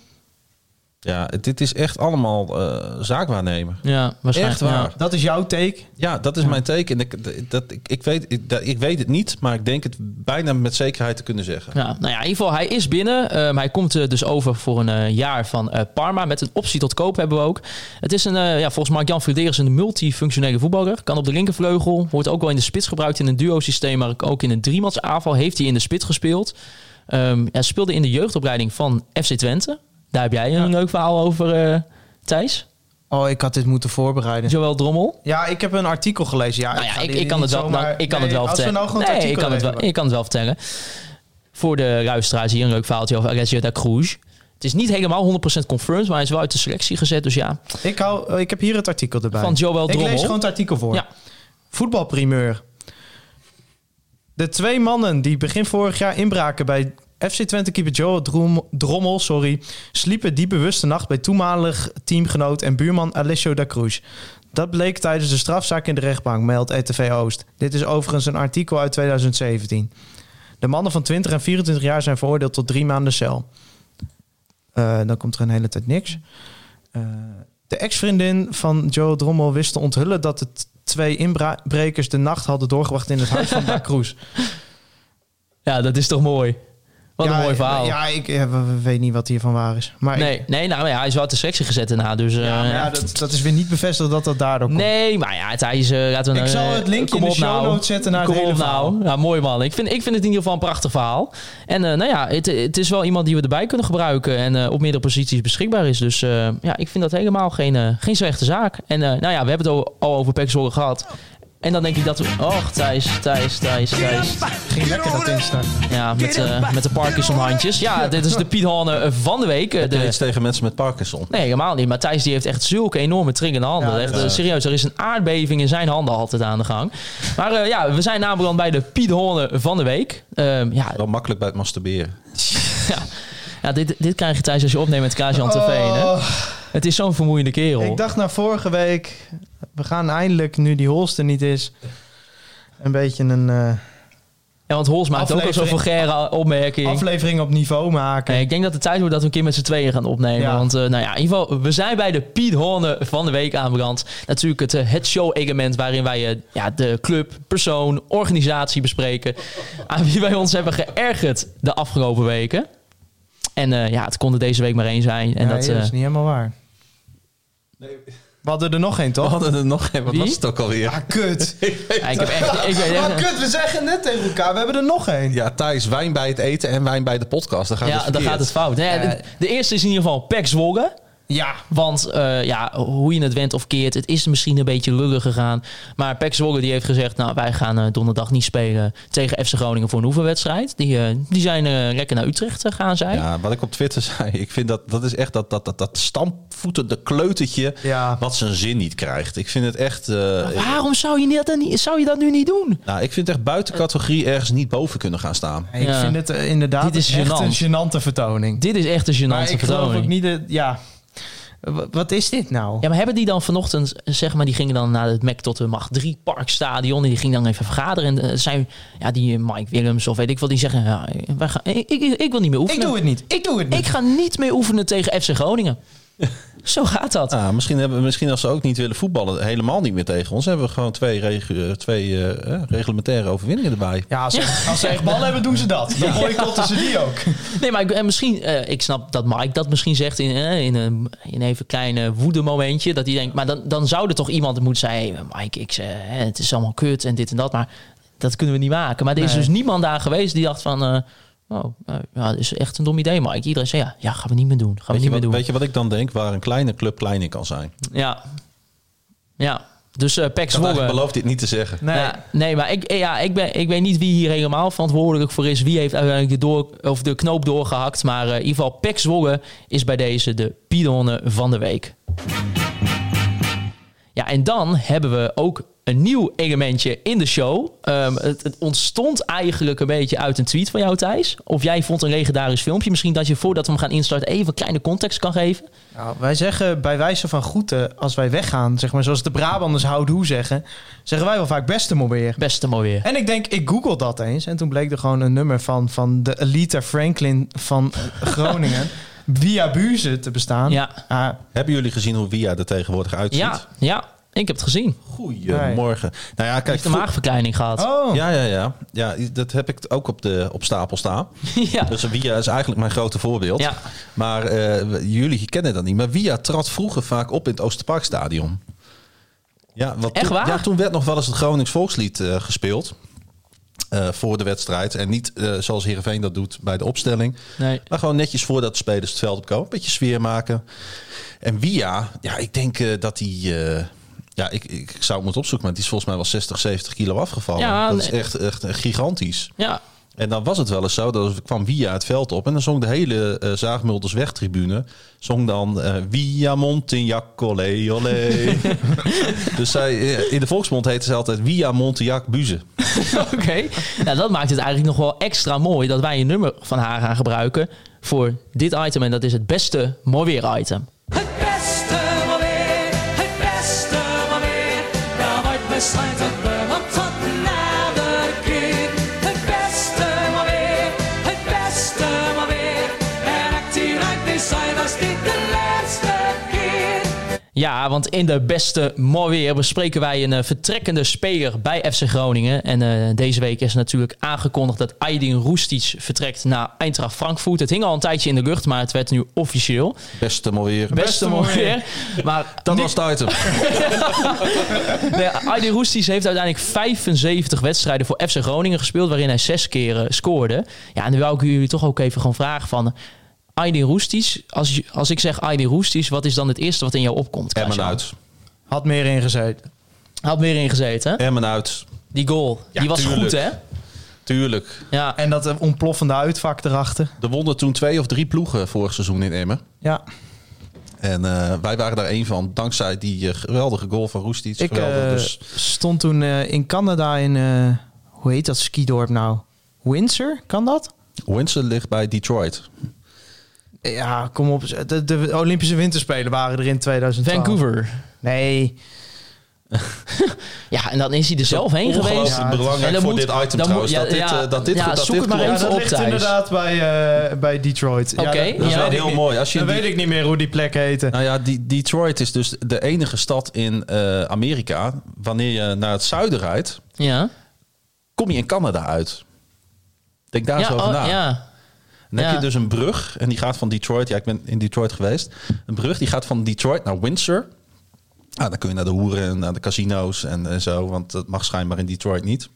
Ja, dit is echt allemaal eh, zaakwaarnemer. Ja, waarschijnlijk. Echt waar. ja. Dat is jouw take. Ja, dat is mijn teken. En ik, dat, ik, ik, weet, ik, dat- ik weet het niet, maar ik denk het bijna met zekerheid te kunnen zeggen. Ja, nou ja, in ieder geval, hij is binnen. Ehm, hij komt eh, dus over voor een eh, jaar van eh, Parma. Met een optie tot koop hebben we ook. Het is een, eh, ja, volgens Mark-Jan Flederis een multifunctionele voetballer. Kan op de linkervleugel. Wordt ook wel in de spits gebruikt in een duo-systeem. Maar ook in een aanval heeft hij in de spits gespeeld. Ehm hij speelde in de jeugdopleiding van FC Twente. Daar heb jij een leuk verhaal over, eh, Thijs. Oh, ik had dit moeten voorbereiden. Joël Drommel. Ja, ik heb een artikel gelezen. Ja, Nou ja, ik, dit ik kan, het wel, zomaar- nou, ik kan het wel als vertellen. we nou nee, ik kan, het wel, ik kan het wel vertellen. Voor de luisteraars hier een leuk verhaaltje over da Cruz. Het is niet helemaal 100% confirmed, maar hij is wel uit de selectie gezet. Dus ja, Ik, hou, ik heb hier het artikel erbij. Van Joël Ik Drommel. lees gewoon het artikel voor. Ja. Voetbalprimeur. De twee mannen die begin vorig jaar inbraken bij FC Twente keeper Drom- Drommel sorry, sliepen die bewuste nacht bij toenmalig teamgenoot en buurman Alessio da Cruz. Dat bleek tijdens de strafzaak in de rechtbank, meldt ETV Oost. Dit is overigens een artikel uit 2017. De mannen van 20 en 24 jaar zijn veroordeeld tot drie maanden cel. Eh, dan komt er een hele tijd niks. Eh, de ex-vriendin van Joe Drommel wist te onthullen dat de twee inbrekers de nacht hadden doorgebracht in het huis van Da Cruz. ja, dat is toch mooi. Wat ja, een mooi verhaal. Ja, ik eh, we- we weet niet wat hiervan waar is. Maar ik- nee, nee nou ja, hij is wel uit de selectie gezet daarna. Dus, eh, ja, dat, dat is weer niet bevestigd dat dat daardoor komt. Nee, maar ja, Thijs, eh laten we Ik nou, zal eh, het linkje in de show nou. zetten naar het Kom hele op verhaal. nou. Ja, mooi man. Ik vind, ik vind het in ieder geval een prachtig verhaal. En eh, nou ja, het, het is wel iemand die we erbij kunnen gebruiken en eh, op meerdere posities beschikbaar is. Dus eh, ja, ik vind dat helemaal geen, eh, geen slechte zaak. En eh, nou ja, we hebben het al, over Pek gehad. En dan denk ik dat we... Och, Thijs, Thijs, Thijs, Thijs. Ging lekker dat instarten. Ja, met, eh, met de Parkinson-handjes. Ja, dit is de Piet Horne van de week. Eh, Heb je De, iets tegen mensen met Parkinson? Nee, helemaal niet. Maar Thijs die heeft echt zulke enorme trillende handen. Ja, echt, eh, serieus, er is een aardbeving in zijn handen altijd aan de gang. Maar eh, ja, we zijn namelijk bij de Piet van de week. Ehm, ja, Wel makkelijk bij het masturberen. ja dit, dit krijg je Thijs als je opneemt met Klaas-Jan Terveen. Hè? Het is zo'n vermoeiende kerel. ik dacht naar vorige week, we gaan eindelijk, nu die Holster niet is, een beetje een eh, ja, want Hols maakt ook al aflevering- vulgaire opmerking. aflevering op niveau maken. Nee, ik denk dat het tijd wordt dat we een keer met z'n tweeën gaan opnemen. Ja. Want eh, nou ja, in ieder geval, we zijn bij de Piet Horne van de week aanbeland. Natuurlijk het, eh, het show-element waarin wij ja, de club, persoon, organisatie bespreken. aan wie wij ons hebben geërgerd de afgelopen weken. En ja, het kon er deze week maar één zijn. En dat, dat is niet helemaal waar. We hadden er nog één, We toch? hadden er nog een. Wat Wie? was het ook alweer? Ah, kut. ja, ik heb echt... Ik weet Ah, kut, we zeggen net tegen elkaar. We hebben er nog één. Ja, Thijs, wijn bij het eten en wijn bij de podcast. Dan gaat ja, het dan gaat het fout. Ja, de, de eerste is in ieder geval Pek Zwolle. Ja. Want eh, ja, hoe je het went of keert, het is misschien een beetje lullig gegaan. Maar Pek Zwolle die heeft gezegd, nou wij gaan eh, donderdag niet spelen tegen FC Groningen voor een oefenwedstrijd. Die, eh, die zijn eh, lekker naar Utrecht gegaan, zij. Ja, wat ik op Twitter zei, ik vind dat dat is echt dat, dat, dat, dat stampvoetende kleutertje Ja. wat zijn zin niet krijgt. Ik vind het echt. eh, Waarom zou je, dat dan niet, zou je dat nu niet doen? nou, ik vind het echt buiten categorie ergens niet boven kunnen gaan staan. Ik Ja. vind het inderdaad Dit is echt gênant. een gênante vertoning. Dit is echt een maar gênante ik geloof vertoning. ook niet dat... Ja. Wat is dit nou? Ja, maar hebben die dan vanochtend, zeg maar, die gingen dan naar het Mac tot de Macht 3 Parkstadion. En die gingen dan even vergaderen. En eh, zijn, ja, die Mike Willems of weet ik wel, die zeggen, ja, wij gaan, ik, ik, ik wil niet meer ik oefenen. doe het niet. Ik doe het niet. Ik ga niet meer oefenen tegen FC Groningen. Zo gaat dat. Ah, misschien, hebben, misschien als ze ook niet willen voetballen, helemaal niet meer tegen ons. Hebben we gewoon twee, regu- twee eh, eh, reglementaire overwinningen erbij. Ja, als ze, als ze echt bal hebben, doen ze dat. Dan boycotten ze die ook. Nee, maar ik, en misschien, eh, ik snap dat Mike dat misschien zegt in, eh, in, een, in even een klein eh, woedemomentje. Dat hij denkt, maar dan, dan zou er toch iemand moeten zeggen: hey, Mike, ik, zeg, het is allemaal kut en dit en dat. Maar dat kunnen we niet maken. Maar er is Nee. dus niemand daar geweest die dacht van. Eh, Oh, eh, ja, dat is echt een dom idee, Mike. Iedereen zei ja, ja, gaan we niet meer doen. Gaan we niet meer wat, doen. weet je wat ik dan denk? Waar een kleine club klein in kan zijn. Ja, ja. Dus eh Pek Ik Zwolle. beloofd dit niet te zeggen. Nee. Ja, nee, maar ik, ja, ik, ben, ik weet niet wie hier helemaal verantwoordelijk voor is. Wie heeft uiteindelijk de, door, of de knoop doorgehakt. Maar eh, in ieder geval, Pek Zwolle is bij deze de Pidonne van de week. Ja, en dan hebben we ook een nieuw elementje in de show. Ehm, het, het ontstond eigenlijk een beetje uit een tweet van jou, Thijs. Of jij vond een legendarisch filmpje. Misschien dat je voordat we hem gaan instarten even een kleine context kan geven. Nou, wij zeggen bij wijze van groeten, als wij weggaan, zeg maar zoals de Brabanders houdoe zeggen, zeggen wij wel vaak beste maar weer. Beste weer. En ik denk, ik google dat eens. En toen bleek er gewoon een nummer van, van de Elita Franklin van Groningen. via Buze te bestaan. Ja. Ah, Hebben jullie gezien hoe Via er tegenwoordig uitziet? Ja, ja, ik heb het gezien. Goedemorgen. Nou ja, kijk. heeft een voor- maagverkleining gehad. oh, Ja, ja, ja. Ja, dat heb ik ook op, de, op stapel staan. ja. Dus Via is eigenlijk mijn grote voorbeeld. Ja. Maar eh, jullie kennen dat niet. Maar Via trad vroeger vaak op in het Oosterparkstadion. Ja, want Echt toen, waar? Ja, toen werd nog wel eens het Gronings volkslied eh, gespeeld. eh, voor de wedstrijd. En niet eh, zoals Heerenveen dat doet bij de opstelling. Nee. Maar gewoon netjes voordat de spelers het veld opkomen. Een beetje sfeer maken. En Via, ja, ik denk dat hij... ja, ik, ik zou het moeten opzoeken, maar die is volgens mij wel 60, 70 kilo afgevallen. Ja, dat is echt, echt gigantisch. Ja, En dan was het wel eens zo, dat kwam Via het veld op en dan zong de hele Zaagmulders wegtribune, zong dan eh, Via Montignac, olé, olé. dus zij, eh, in de volksmond heette ze altijd Via Montignac Buze. oké. Nou, dat maakt het eigenlijk nog wel extra mooi dat wij een nummer van haar gaan gebruiken voor dit item. En dat is het beste mooi weer item. Ja, want in de beste mooi weer bespreken wij een eh, vertrekkende speler bij FC Groningen. En eh, deze week is natuurlijk aangekondigd dat Aydin Roestic vertrekt naar Eintracht Frankfurt. Het hing al een tijdje in de lucht, maar het werd nu officieel. Beste maar weer. Beste mooi weer. Maar Dat was het item. Nee, Aydin Roestic heeft uiteindelijk 75 wedstrijden voor FC Groningen gespeeld, waarin hij zes keer eh, scoorde. Ja, en nu wou ik jullie toch ook even gewoon vragen van... Aydin Roestic, als, je- als ik zeg Aydin Roestic, wat is dan het eerste wat in jou opkomt? Emmen uit. had meer ingezeten. Had meer ingezeten? Emmen uit. Die goal, Ja, die was tuurlijk. goed, hè? Tuurlijk. Ja, En dat eh, ontploffende uitvak erachter. Er wonnen toen twee of drie ploegen vorig seizoen in Emmen. Ja, En eh, wij waren daar één van, dankzij die eh, geweldige goal van Roestic. ik eh, dus stond toen eh, in Canada in, eh, hoe heet dat skidorp nou? Windsor, kan dat? Windsor ligt bij Detroit. Ja, kom op. De, de Olympische Winterspelen waren er in 2012. Vancouver. Nee, Ja, en dan is hij er zelf heen geweest. Ja, belangrijk voor moet- dit item dan trouwens. moet- dat, dit, ja, eh, dat dit, ja, dat dit maar ja, even dat op, ligt inderdaad bij, eh, bij Detroit. Ja, Oké, dat- ja. is ik heel mooi. Als je dan die- weet ik niet meer hoe die plek heette. Nou ja, die, Detroit is dus de enige stad in eh, Amerika. Wanneer je naar het zuiden rijdt, Ja, kom je in Canada uit. Denk daar eens ja, over oh, na. ja. Dan heb je dus een brug en die gaat van Detroit. Ja, ik ben in Detroit geweest. Een brug die gaat van Detroit naar Windsor. Ah, dan kun je naar de hoeren en naar de casino's en, en zo. Want dat mag schijnbaar in Detroit niet.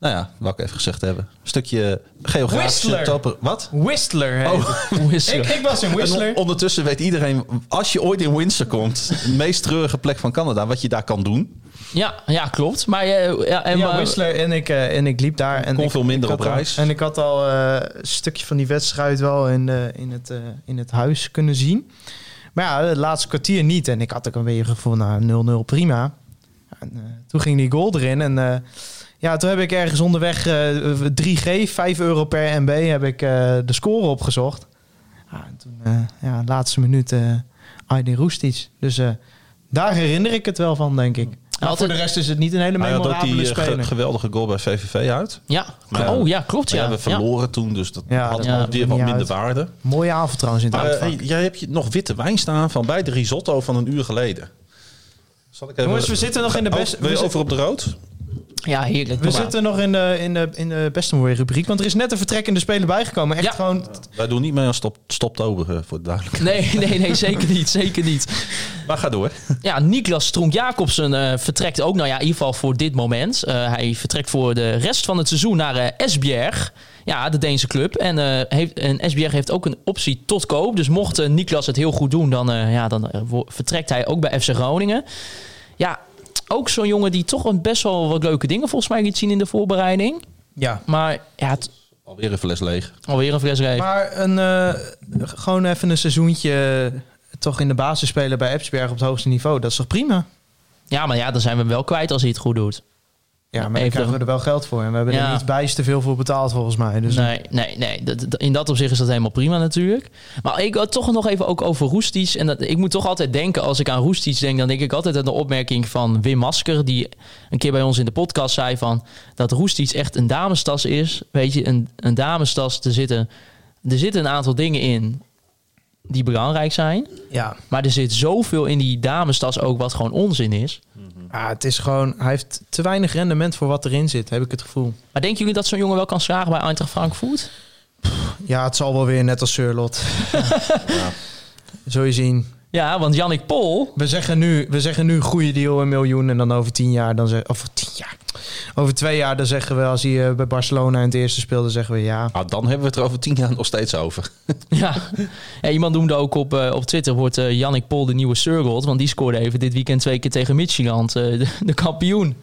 Nou ja, wat ik even gezegd hebben. Een stukje geografische Whistler. Wat? Whistler heet Oh. Whistler. Ik, ik was in Whistler. on- ondertussen weet iedereen, als je ooit in Windsor komt, de meest treurige plek van Canada, wat je daar kan doen. Ja, ja, klopt. Maar, eh, ja, en, ja, maar- Whistler en ik, eh, en ik liep daar. En Kon ik, veel minder ik op had al- reis. En ik had al eh, een stukje van die wedstrijd wel in, de, in, het, eh, in het huis kunnen zien. Maar ja, het laatste kwartier niet. En ik had ook een beetje gevoel, nou 0-0 prima. En, eh, toen ging die goal erin. En eh, ja, toen heb ik ergens onderweg eh, 3G, 5 euro per MB, heb ik eh, de score opgezocht. Ja, en toen, eh, ja, laatste minuut, eh Aydin Roestic. Dus eh, daar herinner ik het wel van, denk ik. Maar Altijd- voor de rest is het niet een hele Hij had ook memorabele die eh, ge- speler. geweldige goal bij VVV uit. Ja, Maar- oh ja, klopt. Ja. ja, we verloren toen, dus dat Ja, had Ja. op die wat minder uit. waarde. Mooie avond trouwens in het Maar eh, hey, jij hebt je nog witte wijn staan van bij de risotto van een uur geleden. Zal ik even... Jongens, we zitten nog in de Oh, beste... wil je we over op de rood? Ja, heerlijk. We zitten nog in de, in de, in de beste mooie rubriek. Want er is net een vertrekkende speler bijgekomen. Echt Ja. gewoon... Wij doen niet mee aan stop, stoptober, eh, voor de duidelijkheid. Nee, nee, nee, zeker niet. Zeker niet. Maar ga door. Ja, Niklas Stronk-Jacobsen eh, vertrekt ook, nou ja, in ieder geval voor dit moment. Eh, hij vertrekt voor de rest van het seizoen naar eh Esbjerg. Ja, de Deense club. En, eh heeft, en Esbjerg heeft ook een optie tot koop. Dus mocht Niklas het heel goed doen, dan, eh, ja, dan vertrekt hij ook bij FC Groningen. Ja, ook zo'n jongen die toch een best wel wat leuke dingen volgens mij liet zien in de voorbereiding. Ja. Maar ja, het, Alweer een fles leeg. alweer een fles reep. Maar een, eh, gewoon even een seizoentje eh, toch in de basis spelen bij Epsberg op het hoogste niveau. Dat is toch prima? Ja, maar ja, dan zijn we hem wel kwijt als hij het goed doet. Ja, maar daar krijgen we er wel geld voor. En we hebben Ja. er niet bijst te veel voor betaald volgens mij. Dus Nee, nee, nee. Dat- dat- In dat opzicht is dat helemaal prima natuurlijk. Maar ik had toch nog even ook over Roestic. En dat, ik moet toch altijd denken, als ik aan Roestic denk... dan denk ik altijd aan de opmerking van Wim Masker... die een keer bij ons in de podcast zei van... dat Roestic echt een damestas is. Weet je, een, een damestas, er zitten, er zitten een aantal dingen in... die belangrijk zijn. Ja. Maar er zit zoveel in die damestas ook wat gewoon onzin is. Ah, het is gewoon, hij heeft te weinig rendement voor wat erin zit, heb ik het gevoel. Maar denken jullie dat zo'n jongen wel kan slagen bij Eintracht Frankfurt? Ja, het zal wel weer net als Surlot. Zul je zien. Ja, want Jannik Pol... We zeggen nu, we zeggen nu goede deal, een miljoen. En dan over tien jaar, dan zeg, of tien jaar. Over twee jaar, dan zeggen we, als hij eh, bij Barcelona in het eerste speelde, zeggen we ja. Nou, dan hebben we het er over tien jaar nog steeds over. Ja. ja, iemand noemde ook op, eh, op Twitter, wordt eh Jannik Pol de nieuwe Surgold? Want die scoorde even dit weekend twee keer tegen eh, de, de kampioen.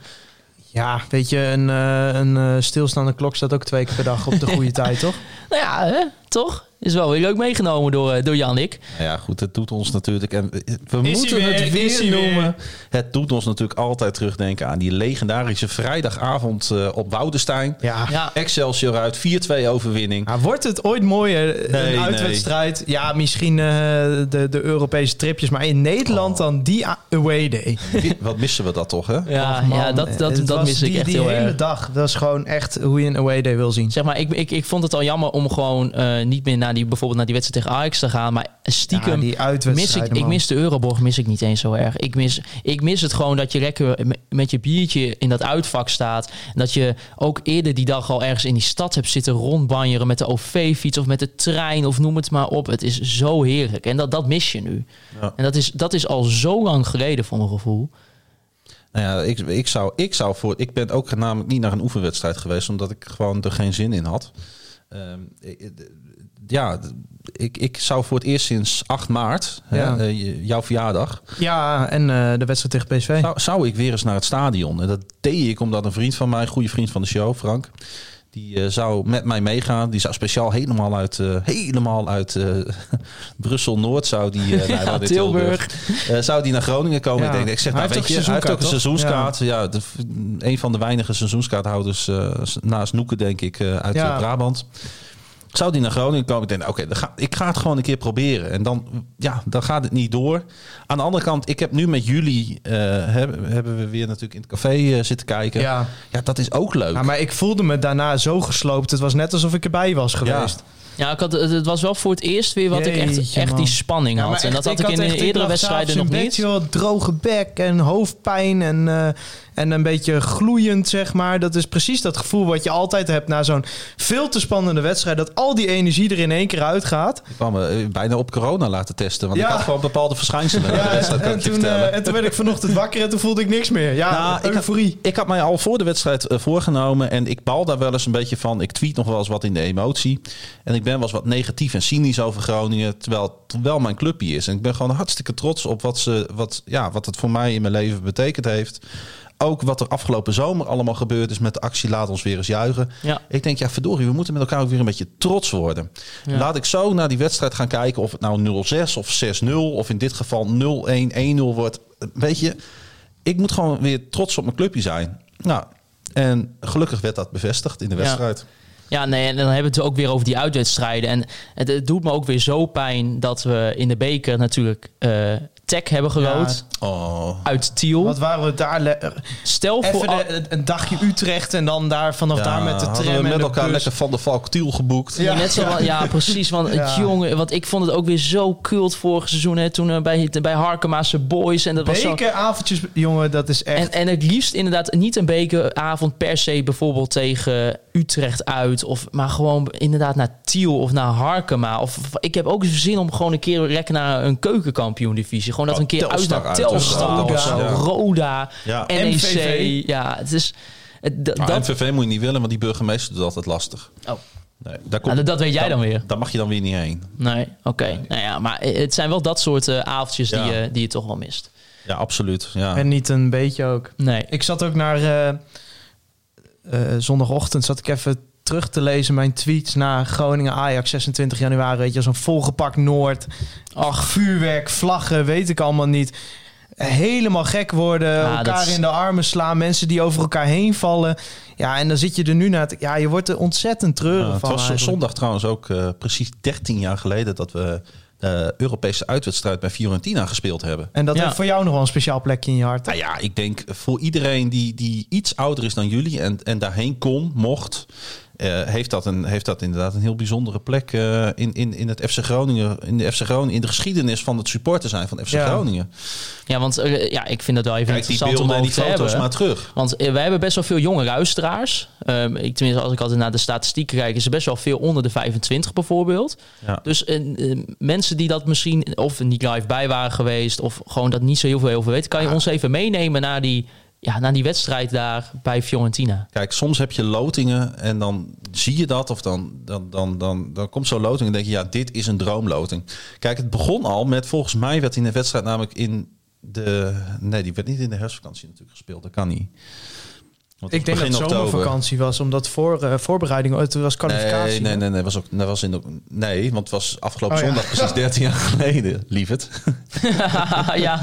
Ja, weet je, een, eh, een eh, stilstaande klok staat ook twee keer per dag op de goede tijd, toch? Nou ja, hè? Toch? Is wel weer leuk meegenomen door, eh, door Jannik. Nou ja, goed, het doet ons natuurlijk... En we Is moeten weer? het weer noemen. Het doet ons natuurlijk altijd terugdenken aan die legendarische vrijdagavond eh, op Woudestein. Ja. Ja, Excelsior uit, 4-2 overwinning. Maar wordt het ooit mooier, Nee, een nee. uitwedstrijd? Ja, misschien eh, de, de Europese tripjes, maar in Nederland dan die away day. Wat missen we dat toch, hè? ja, man, ja dat, dat, dat mis ik die, echt die heel hele erg. dag, dat is gewoon echt hoe je een away day wil zien. Zeg maar, ik, ik, ik vond het al jammer om gewoon eh, niet meer naar die, bijvoorbeeld naar die wedstrijd tegen Ajax te gaan. Maar stiekem Ja, mis ik, ik mis de Euroborg mis ik niet eens zo erg. Ik mis, ik mis het gewoon dat je lekker me- met je biertje in dat uitvak staat. Dat je ook eerder die dag al ergens in die stad hebt zitten rondbanjeren met de OV-fiets of met de trein of noem het maar op. Het is zo heerlijk. En dat, dat mis je nu. Ja. En dat is, dat is al zo lang geleden voor mijn gevoel. Nou ja, ik, ik, zou, ik zou voor. Ik ben ook namelijk niet naar een oefenwedstrijd geweest, omdat ik gewoon er geen zin in had. Ehm, ja, ik, ik zou voor het eerst sinds 8 maart, Ja. hè, eh, jouw verjaardag, Ja, en eh, de wedstrijd tegen PSV. zou, zou ik weer eens naar het stadion. En dat deed ik omdat een vriend van mij, een goede vriend van de show, Frank, die eh, zou met mij meegaan. Die zou speciaal helemaal uit, helemaal uit eh, Brussel Noord zou die Ja, in Tilburg. zou die naar Groningen komen? Ja. Ik, denk, ik zeg, Hij nou, heeft weet je, hij heeft ook een seizoenskaart. Ja, de, een van de weinige seizoenskaarthouders naast Noeken, denk ik, uit Ja. Brabant. Zou die naar Groningen komen? Ik denk, oké, dan ga, ik ga het gewoon een keer proberen. En dan, ja, dan gaat het niet door. Aan de andere kant, ik heb nu met jullie, eh, hebben, hebben we weer natuurlijk in het café eh, zitten kijken. Ja. Ja. dat is ook leuk. Ja, maar ik voelde me daarna zo gesloopt. Het was net alsof ik erbij was geweest. Ja, ik had, het was wel voor het eerst weer wat ik echt, echt die spanning Ja, had. en dat echt, had ik, in had de eerdere wedstrijden nog niet. joh, droge bek en hoofdpijn en, eh, en een beetje gloeiend, zeg maar. Dat is precies dat gevoel wat je altijd hebt na zo'n veel te spannende wedstrijd. Dat al die energie er in één keer uitgaat. Ik kwam me eh, bijna op corona laten testen. Want Ja. ik had gewoon bepaalde verschijnselen. Ja, en, toen, eh, en toen werd ik vanochtend wakker en toen voelde ik niks meer. Ja, Nou, ik had- euforie. Ik had mij al voor de wedstrijd eh, voorgenomen en ik bal daar wel eens een beetje van. Ik tweet nog wel eens wat in de emotie. En ik ben wel eens wat negatief en cynisch over Groningen, terwijl het wel mijn clubje is. En ik ben gewoon hartstikke trots op wat, ze, wat, ja, wat het voor mij in mijn leven betekend heeft. Ook wat er afgelopen zomer allemaal gebeurd is met de actie Laat ons weer eens juichen. Ja. Ik denk, ja verdorie, we moeten met elkaar ook weer een beetje trots worden. Ja. Laat ik zo naar die wedstrijd gaan kijken of het nou 0-6 of 6-0 of in dit geval 0-1, 1-0 wordt. Weet je, ik moet gewoon weer trots op mijn clubje zijn. Nou, en gelukkig werd dat bevestigd in de wedstrijd. Ja, nee, en dan hebben we het ook weer over die uitwedstrijden. En het, het doet me ook weer zo pijn dat we in de beker natuurlijk eh Tech hebben gerood. Oh. Uit Tiel. Wat waren we daar... Stel voor... De- een dagje Utrecht en dan daar vanaf daar met de tram we met en de elkaar bus. lekker van de Valk Tiel geboekt. Ja, net zo, ja, precies. Want Ja. jongen, want ik vond het ook weer zo kult vorig seizoen. Hè, toen eh, bij, bij Harkema's Boys. En dat was zo, Bekeravondjes, jongen, dat is echt... En, en het liefst inderdaad niet een bekeravond per se bijvoorbeeld tegen Utrecht uit. Of, maar gewoon inderdaad naar Tiel of naar Harkema. Of, of- ik heb ook zin om gewoon een keer lekker naar een keukenkampioen divisie. Gewoon dat Oh, een keer uit Telstar naar uit. Telstar Roda. of zo. Ja. Roda, Ja. NEC. MVV. Ja, het is... Het, dat, MVV moet je niet willen, want die burgemeester doet altijd lastig. oh, Nee, daar nou, komt, dat, dat weet jij dan weer. Daar mag je dan weer niet heen. Nee, oké. Nou ja, maar het zijn wel dat soort eh, avondjes die, je, die je toch wel mist. Ja, absoluut. Ja. En niet een beetje ook. Nee. Ik zat ook naar... eh, eh, zondagochtend zat ik even terug te lezen mijn tweets na Groningen Ajax 26 januari. Weet je, zo'n volgepakt Noord. Ach, vuurwerk, vlaggen, weet ik allemaal niet. Helemaal gek worden, Ja, elkaar is- in de armen slaan, mensen die over elkaar heen vallen. Ja, en dan zit je er nu naar. te- Ja, je wordt er ontzettend treurig Ja, het van. was eigenlijk. zondag trouwens ook eh, precies 13 jaar geleden dat we de Europese uitwedstrijd bij Fiorentina gespeeld hebben. En dat Ja. heeft voor jou nog wel een speciaal plekje in je hart. Nou ja, ik denk voor iedereen die, die iets ouder is dan jullie en, en daarheen kon, mocht. Eh, heeft, dat een, heeft dat inderdaad een heel bijzondere plek eh, in, in, in het FC Groningen, in de FC Groningen, in de geschiedenis van het supporter zijn van FC Ja. Groningen. Ja, want eh, ja, ik vind het wel even Kijk die interessant om beelden en over die te foto's hebben. maar terug. Want wij hebben best wel veel jonge luisteraars. Ehm, ik, tenminste, als ik altijd naar de statistieken kijk, is er best wel veel onder de 25 bijvoorbeeld. Ja. Dus mensen die dat misschien of niet live bij waren geweest, of gewoon dat niet zo heel veel over weten, kan je ons even meenemen naar die, ja, naar die wedstrijd daar bij Fiorentina. Kijk, soms heb je lotingen en dan zie je dat. Of dan, dan, dan, dan, dan komt zo'n loting en denk je, ja, dit is een droomloting. Kijk, het begon al met, volgens mij werd in de wedstrijd namelijk in de... Nee, die werd niet in de herfstvakantie natuurlijk gespeeld. Dat kan niet. Want Ik denk dat het oktober. zomervakantie was, omdat voor, eh, voorbereiding, oh, het was kwalificatie. Nee, nee, nee, nee, was ook, dat was in de, nee, want het was afgelopen Oh, ja. zondag precies 13 jaar geleden, lieverd. ja,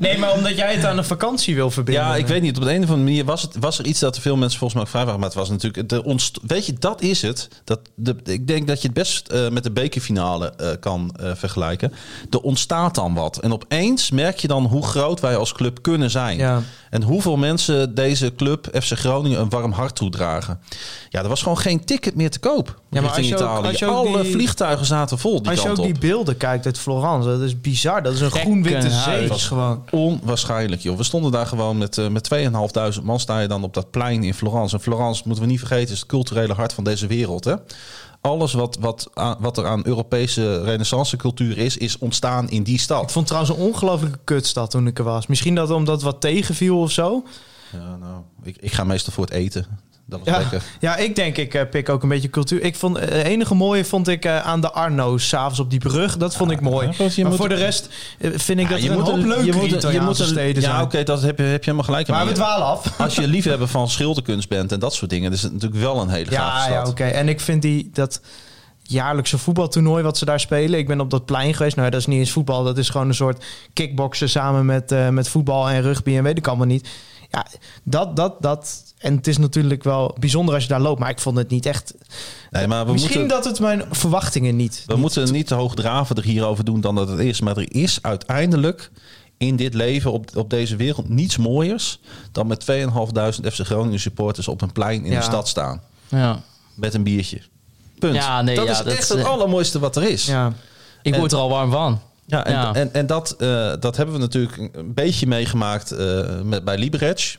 Nee, maar omdat jij het aan een vakantie wil verbinden. Ja, ik weet niet. Op de een of andere manier was, het, was er iets dat veel mensen volgens mij ook vrij waren. Maar het was natuurlijk... De ontst weet je, dat is het. Dat de, ik denk dat je het best eh, met de bekerfinale eh, kan eh, vergelijken. Er ontstaat dan wat. En opeens merk je dan hoe groot wij als club kunnen zijn. Ja. En hoeveel mensen deze club, FC Groningen, een warm hart toedragen. Ja, er was gewoon geen ticket meer te koop maar richting als je ook- Italië. als je ook Alle die- vliegtuigen zaten vol die Als je kant ook op. die beelden kijkt uit Florence, dat is bizar. Dat is een groen-witte zee. Gekkenhuis. Dat is gewoon... Onwaarschijnlijk, joh. We stonden daar gewoon met, eh met 2.500 man. Sta je dan op dat plein in Florence. En Florence, moeten we niet vergeten, is het culturele hart van deze wereld. Hè? Alles wat, wat, wat er aan Europese renaissance cultuur is, is ontstaan in die Ik stad. vond trouwens een ongelofelijke kutstad toen ik er was. Misschien dat omdat wat tegenviel of zo. Ja, nou, ik, ik ga meestal voor het eten. Dat was Ja, lekker. ja ik denk, ik eh, pik ook een beetje cultuur. Ik vond, het enige mooie vond ik eh, aan de Arno's, s'avonds op die brug. Dat vond ik mooi. ja, je maar moet- voor de rest eh, vind ik dat Ja, er een leuke je moet, je moet een- steden zijn. Ja, oké, dat heb je, heb je helemaal gelijk. maar we dwalen af. als je liefhebber van schilderkunst bent en dat soort dingen, is het natuurlijk wel een hele Ja, ja stad. oké. En ik vind die, dat jaarlijkse voetbaltoernooi wat ze daar spelen. Ik ben op dat plein geweest. Nou, dat is niet eens voetbal. Dat is gewoon een soort kickboksen samen met, eh, met voetbal en rugby en weet ik allemaal niet. Ja, dat, dat, dat. En het is natuurlijk wel bijzonder als je daar loopt. Maar ik vond het niet echt... Nee, maar we Misschien moeten, dat het mijn verwachtingen niet... We moeten niet te hoogdravender hierover doen dan dat het is. Maar er is uiteindelijk in dit leven, op, op deze wereld, niets mooiers dan met 2.500 FC Groningen supporters op een plein in Ja. de stad staan. ja. Met een biertje. Punt. Ja, nee, dat ja, is dat, echt het eh, allermooiste wat er is. Ja. ik En- word er al warm van. Ja, en, Ja. en, en dat, eh, dat hebben we natuurlijk een- beetje meegemaakt eh, met, bij Liberec.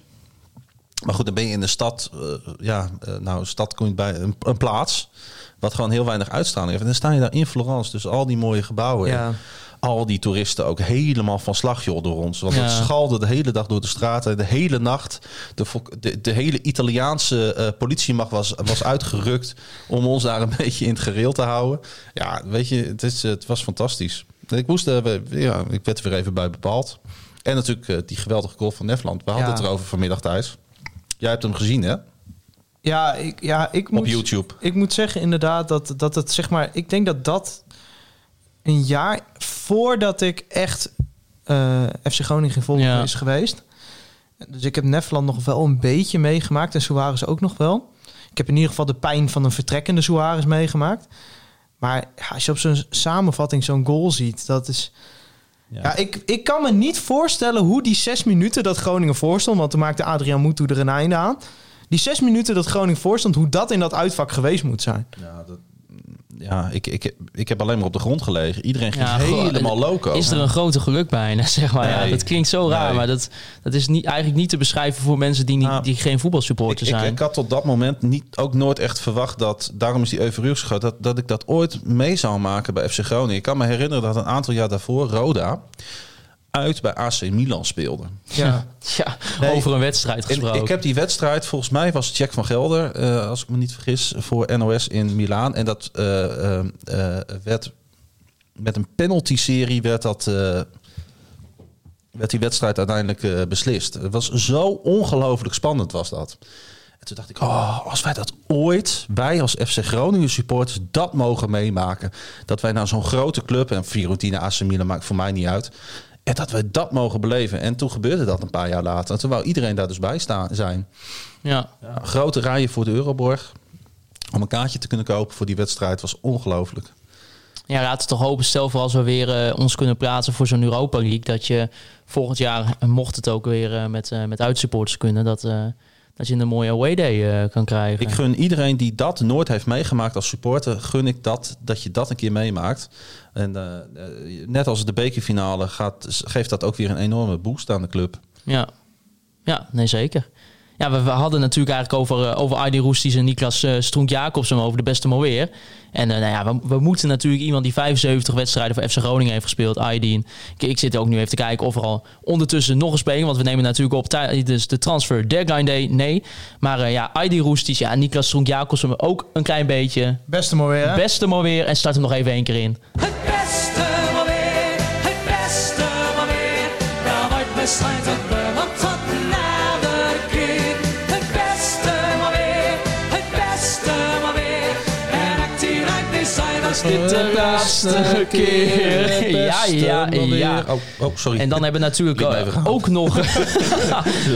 Maar goed, dan ben je in de stad, eh, ja, nou, een stad komt bij een, een plaats wat gewoon heel weinig uitstraling heeft. En dan sta je daar in Florence, dus al die mooie gebouwen. Ja. Al die toeristen ook helemaal van slag joh, door ons. Want Ja. het schalde de hele dag door de straten, de hele nacht. De, de, de hele Italiaanse politiemacht was, was uitgerukt om ons daar een beetje in het gereel te houden. Ja, weet je, het, is, het was fantastisch. Ik, moest, er we- ja, ik werd er weer even bij bepaald. En natuurlijk eh, die geweldige goal van Nefland. We hadden Ja. het erover vanmiddag thuis. Jij hebt hem gezien, hè? Ja, ik, ja, ik Op moet, YouTube. Ik moet zeggen inderdaad dat, dat het zeg maar... Ik denk dat dat een jaar voordat ik echt eh, FC Groningen ging volgen Ja. is geweest. Dus ik heb Nefland nog wel een beetje meegemaakt. En Suarez ook nog wel. Ik heb in ieder geval de pijn van een vertrekkende Suarez meegemaakt. Maar als je op zo'n samenvatting zo'n goal ziet, dat is... Ja, ik, ik kan me niet voorstellen hoe die zes minuten dat Groningen voorstond... want toen maakte Adriaan Moetu er een einde aan... Die zes minuten dat Groningen voorstond, hoe dat in dat uitvak geweest moet zijn. Ja, dat, ja ik, ik, ik heb alleen maar op de grond gelegen. Iedereen ging Ja, helemaal loco. Is er een grote geluk bijna, zeg maar. Ja, Nee. dat klinkt zo raar, Nee. maar dat, dat is niet, eigenlijk niet te beschrijven voor mensen die, niet, Nou, die geen Ik, voetbalsupporter ik, zijn. ik had tot dat moment niet, ook nooit echt verwacht dat, daarom is die euforie groot, dat, dat ik dat ooit mee zou maken bij FC Groningen. Ik kan me herinneren dat een aantal jaar daarvoor Roda uit bij AC Milan speelde. Ja. ja, Nee. over een wedstrijd En gesproken. ik heb die wedstrijd, volgens mij was Jack van Gelder, eh, als ik me niet vergis, voor NOS in Milaan. En dat eh, eh, eh, werd met een penalty-serie werd dat. eh, werd die wedstrijd uiteindelijk eh, beslist. Het was zo ongelooflijk spannend was dat. En toen dacht ik, oh, als wij dat ooit, wij als FC Groningen supporters, dat mogen meemaken. Dat wij naar zo'n grote club, en Fiorentina, AC Milan maakt voor mij niet uit. En dat wij dat mogen beleven. En toen gebeurde dat een paar jaar later. En toen wou iedereen daar dus bij staan, zijn. ja. Ja, grote rijen voor de Euroborg. Om een kaartje te kunnen kopen voor die wedstrijd was ongelooflijk. ja, laten we toch hopen, stel voor als we weer eh, ons kunnen plaatsen voor zo'n Europa League, dat je volgend jaar, eh, mocht het ook weer eh, met, eh, met uitsupporters kunnen, dat, eh, dat je een mooie away day eh, kan krijgen. Ik gun iedereen die dat nooit heeft meegemaakt als supporter, gun ik dat, dat je dat een keer meemaakt. En eh, eh, net als de bekerfinale gaat, geeft dat ook weer een enorme boost aan de club. Ja, ja nee zeker. Ja, we, we hadden natuurlijk eigenlijk over, eh, over Aidi Roesties en Niklas uh, Stroenk-Jacobsen over de beste weer. En eh, nou ja, we, we moeten natuurlijk iemand die 75 wedstrijden voor FC Groningen heeft gespeeld, Aydin. Ik, ik zit ook nu even te kijken of er al ondertussen nog een speling, want we nemen natuurlijk op tijdens de transfer deadline day, nee. Maar eh, ja, Aidi Roesties, ja, Niklas Stroenk-Jacobsen ook een klein beetje. Beste maar weer. hè? Beste maar weer en start hem nog even één keer in. Het beste maar weer, het beste maar weer. Daar wordt bestrijd dit de laatste keer. Ja, ja, ja. Oh, oh, sorry. En dan hebben we natuurlijk eh, ook nog...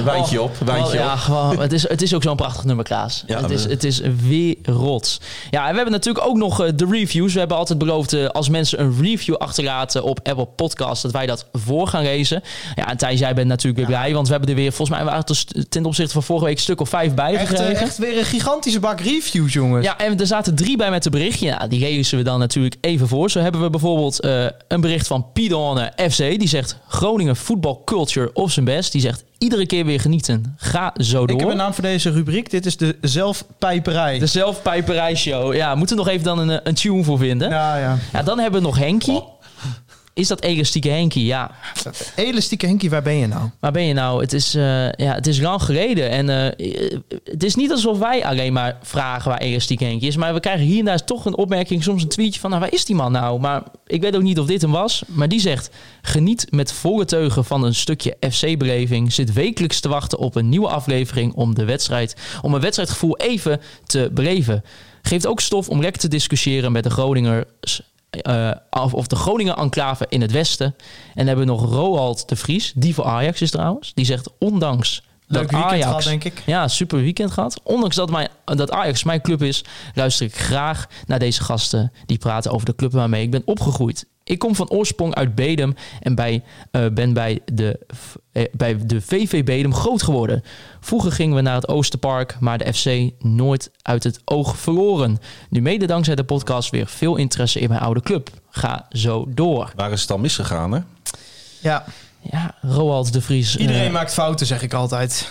wijntje op, wijntje Oh, ja, op. gewoon, het, is, het is ook zo'n prachtig nummer, Klaas. Ja, het, is, het is werelds. Ja, en we hebben natuurlijk ook nog eh, de reviews. We hebben altijd beloofd, eh, als mensen een review achterlaten op Apple Podcast, dat wij dat voor gaan lezen. Ja, en Thijs, jij bent natuurlijk weer blij, want we hebben er weer, volgens mij waren het er ten opzichte van vorige week een stuk of vijf bij Echt, gekregen. echt weer een gigantische bak reviews, jongens. Ja, en er zaten drie bij met een berichtje. Ja, die lezen we dan natuurlijk even voor. Zo hebben we bijvoorbeeld eh, een bericht van Pidone FC. Die zegt Groningen Football Culture op zijn best. Die zegt iedere keer weer genieten. Ga zo door. Ik heb een naam voor deze rubriek. Dit is de zelfpijperij. De zelfpijperijshow. Ja, moeten we nog even dan een, eh, een tune voor vinden. Ja. Ja, ja. dan hebben we nog Henkie. Is dat elastieke Henkie? Ja. Elastieke Henkie, waar ben je nou? Waar ben je nou? Het is, eh, ja, het is lang geleden. En eh, het is niet alsof wij alleen maar vragen waar elastieke Henkie is. Maar we krijgen hier en daar toch een opmerking, soms een tweetje van... Nou, waar is die man nou? Maar ik weet ook niet of dit hem was. Maar die zegt... Geniet met volle teugen van een stukje FC-beleving. Zit wekelijks te wachten op een nieuwe aflevering om de wedstrijd... Om een wedstrijdgevoel even te beleven. Geeft ook stof om lekker te discussiëren met de Groningers... eh, of, of de Groningen enclave in het westen. En dan hebben we nog Roald de Vries, die voor Ajax is trouwens. Die zegt, ondanks Leuk dat weekend Ajax... gehad, denk ik. Ja, super weekend gehad. Ondanks dat, mijn, dat Ajax mijn club is, luister ik graag naar deze gasten die praten over de club waarmee ik ben opgegroeid. Ik kom van oorsprong uit Bedum en bij, eh, ben bij de, eh, bij de VV Bedum groot geworden. Vroeger gingen we naar het Oosterpark, maar de FC nooit uit het oog verloren. Nu mede dankzij de podcast weer veel interesse in mijn oude club. Ga zo door. Waar is het dan misgegaan, hè? Ja, Ja, Roald de Vries. iedereen eh, maakt fouten, zeg ik altijd.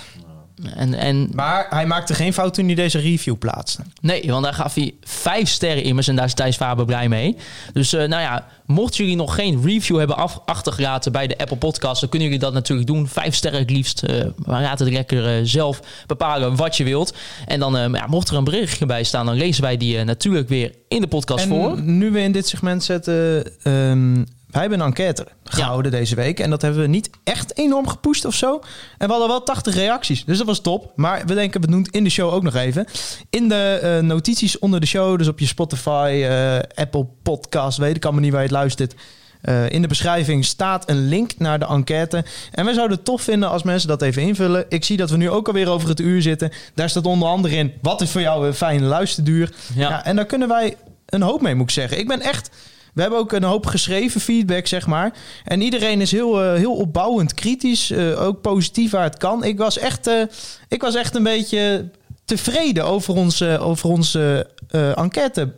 En, en Maar hij maakte geen fout toen hij deze review plaatste. Nee, want daar gaf hij vijf sterren immers en daar is Thijs Faber blij mee. Dus eh, nou ja, mochten jullie nog geen review hebben af, achtergelaten bij de Apple Podcast, dan kunnen jullie dat natuurlijk doen. Vijf sterren het liefst. eh maar laat het lekker eh, zelf bepalen wat je wilt. En dan, eh, ja, mocht er een berichtje bij staan, dan lezen wij die eh, natuurlijk weer in de podcast En voor. nu we in dit segment zetten... ehm, wij hebben een enquête gehouden deze week. En dat hebben we niet echt enorm gepusht of zo. En we hadden wel 80 reacties. Dus dat was top. Maar we denken, we doen het in de show ook nog even. In de eh, notities onder de show, dus op je Spotify, eh, Apple Podcast, weet ik allemaal niet waar je het luistert. Eh, in de beschrijving staat een link naar de enquête. En wij zouden het tof vinden als mensen dat even invullen. Ik zie dat we nu ook alweer over het uur zitten. Daar staat onder andere in, wat is voor jou een fijne luisterduur? Ja. Ja. en daar kunnen wij een hoop mee, moet ik zeggen. Ik ben echt... We hebben ook een hoop geschreven feedback, zeg maar. En iedereen is heel, eh, heel opbouwend kritisch. eh, ook positief waar het kan. Ik was echt, eh, ik was echt een beetje tevreden over onze, over onze eh, enquête.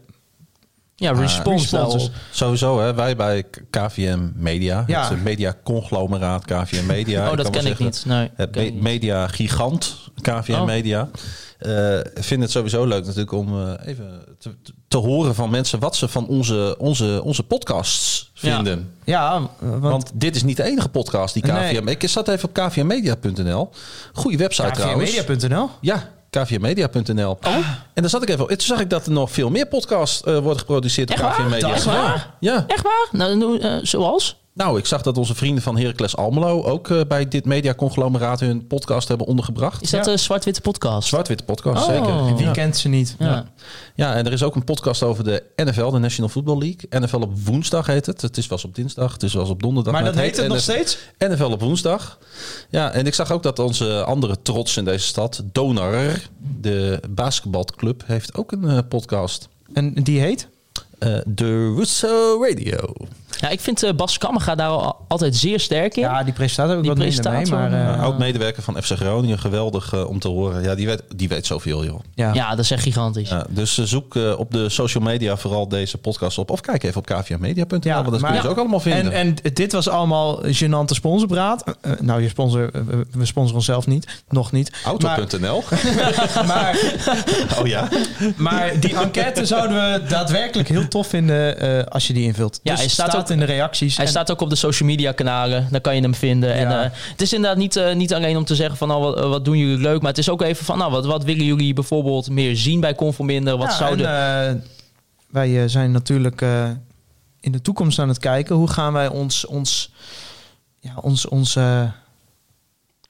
ja, response responses. daarop. Sowieso, hè, wij bij KVM Media, Ja. het media-conglomeraat KVM Media. Oh, dat ken ik zeggen, niet. Nee, Het ken me- ik niet. media-gigant KVM Oh. Media. Eh, Ik vind het sowieso leuk natuurlijk om eh, even te, te horen van mensen wat ze van onze, onze, onze podcasts vinden. Ja, want, Want dit is niet de enige podcast die KVM... Nee. Ik zat even op kvmmedia.nl. Goeie website trouwens. kvmedia.nl. Ja, kvmedia.nl. En daar zat ik even op. En toen zag ik dat er nog veel meer podcasts eh, worden geproduceerd Echt op? KVM Media. Is waar? Ja. Echt waar? Nou, zoals? Nou, ik zag dat onze vrienden van Heracles Almelo ook eh, bij dit mediaconglomeraat hun podcast hebben ondergebracht. Is dat Ja. de Zwart-Witte podcast? Zwart-witte podcast, Oh. zeker. Wie Ja. kent ze niet? Ja. ja, en er is ook een podcast over de NFL, de National Football League. NFL op woensdag heet het. Het is wel eens op dinsdag, het is eens op donderdag. Maar dat heet het nog NF steeds? NFL op woensdag. Ja, en ik zag ook dat onze andere trots in deze stad, Donar, de basketbalclub, heeft ook een eh, podcast. En die heet? Eh, De Russo Radio. Ja, ik vind eh, Bas Kammerga daar al, altijd zeer sterk in. Ja, die presentator ook Die wat mee. Maar, eh, Oud-medewerker van FC Groningen, geweldig eh, om te horen. Ja, die weet, die weet zoveel, joh. ja. Ja, dat is echt gigantisch. Ja, dus zoek eh, op de social media vooral deze podcast op. Of kijk even op kvmedia.nl, Ja, want dat maar- kun je ze ook allemaal vinden. En, en dit was allemaal gênante sponsorpraat. Nou, je sponsor, we- sponsoren onszelf niet. Nog niet. Auto.nl. Maar, maar, Oh ja? maar die enquête zouden we daadwerkelijk heel tof vinden eh, als je die invult. Ja, dus hij staat staat, in de reacties. Hij En- staat ook op de social media kanalen. Daar kan je hem vinden. En, eh, het is inderdaad niet, eh, niet alleen om te zeggen van nou, wat, wat doen jullie leuk. Maar het is ook even van nou, wat, wat willen jullie bijvoorbeeld meer zien bij Conforminder? Wat Ja, zouden... en, eh, wij eh, zijn natuurlijk eh, in de toekomst aan het kijken. Hoe gaan wij ons, ons, ja, ons, ons eh,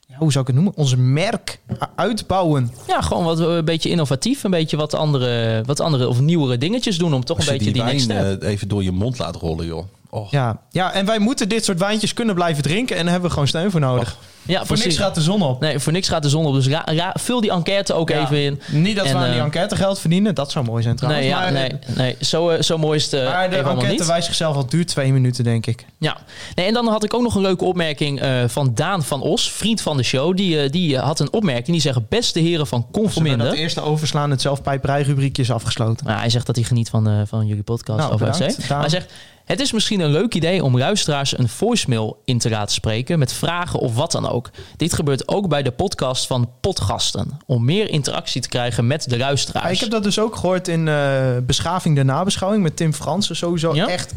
ja, hoe zou ik het noemen? Ons merk uitbouwen. Ja, gewoon wat eh, een beetje innovatief. Een beetje wat andere, wat andere of nieuwere dingetjes doen. Om toch Als een je beetje die die, next wijn step. eh, even door je mond laat rollen, joh. Ja. ja, en wij moeten dit soort wijntjes kunnen blijven drinken. En daar hebben we gewoon steun voor nodig. Ja, voor precies. niks gaat de zon op. Nee, voor niks gaat de zon op. Dus ra- ra- vul die enquête ook Ja. even in. Niet dat En, we aan die eh, enquête geld verdienen. Dat zou mooi zijn trouwens. Nee, ja, maar, nee, nee. Zo, eh, zo mooi is het eh, maar de enquête niet. wijst zichzelf al duurt twee minuten, denk ik. Ja, nee, en dan had ik ook nog een leuke opmerking van Daan van Os, vriend van de show. Die, die had een opmerking. Die zegt: Beste heren van Conforminder. dat eerste overslaan, het zelfpijperij-rubriekje is afgesloten. Nou, hij zegt dat hij geniet van, van jullie podcast Nou, over bedankt. Maar hij zegt: Het is misschien een leuk idee om luisteraars een voicemail in te laten spreken met vragen of wat dan ook. Dit gebeurt ook bij de podcast van Podgasten. Om meer interactie te krijgen met de Ja, luisteraars. ik heb dat dus ook gehoord in eh, Beschaving de Nabeschouwing met Tim Fransen. Sowieso Ja? echt,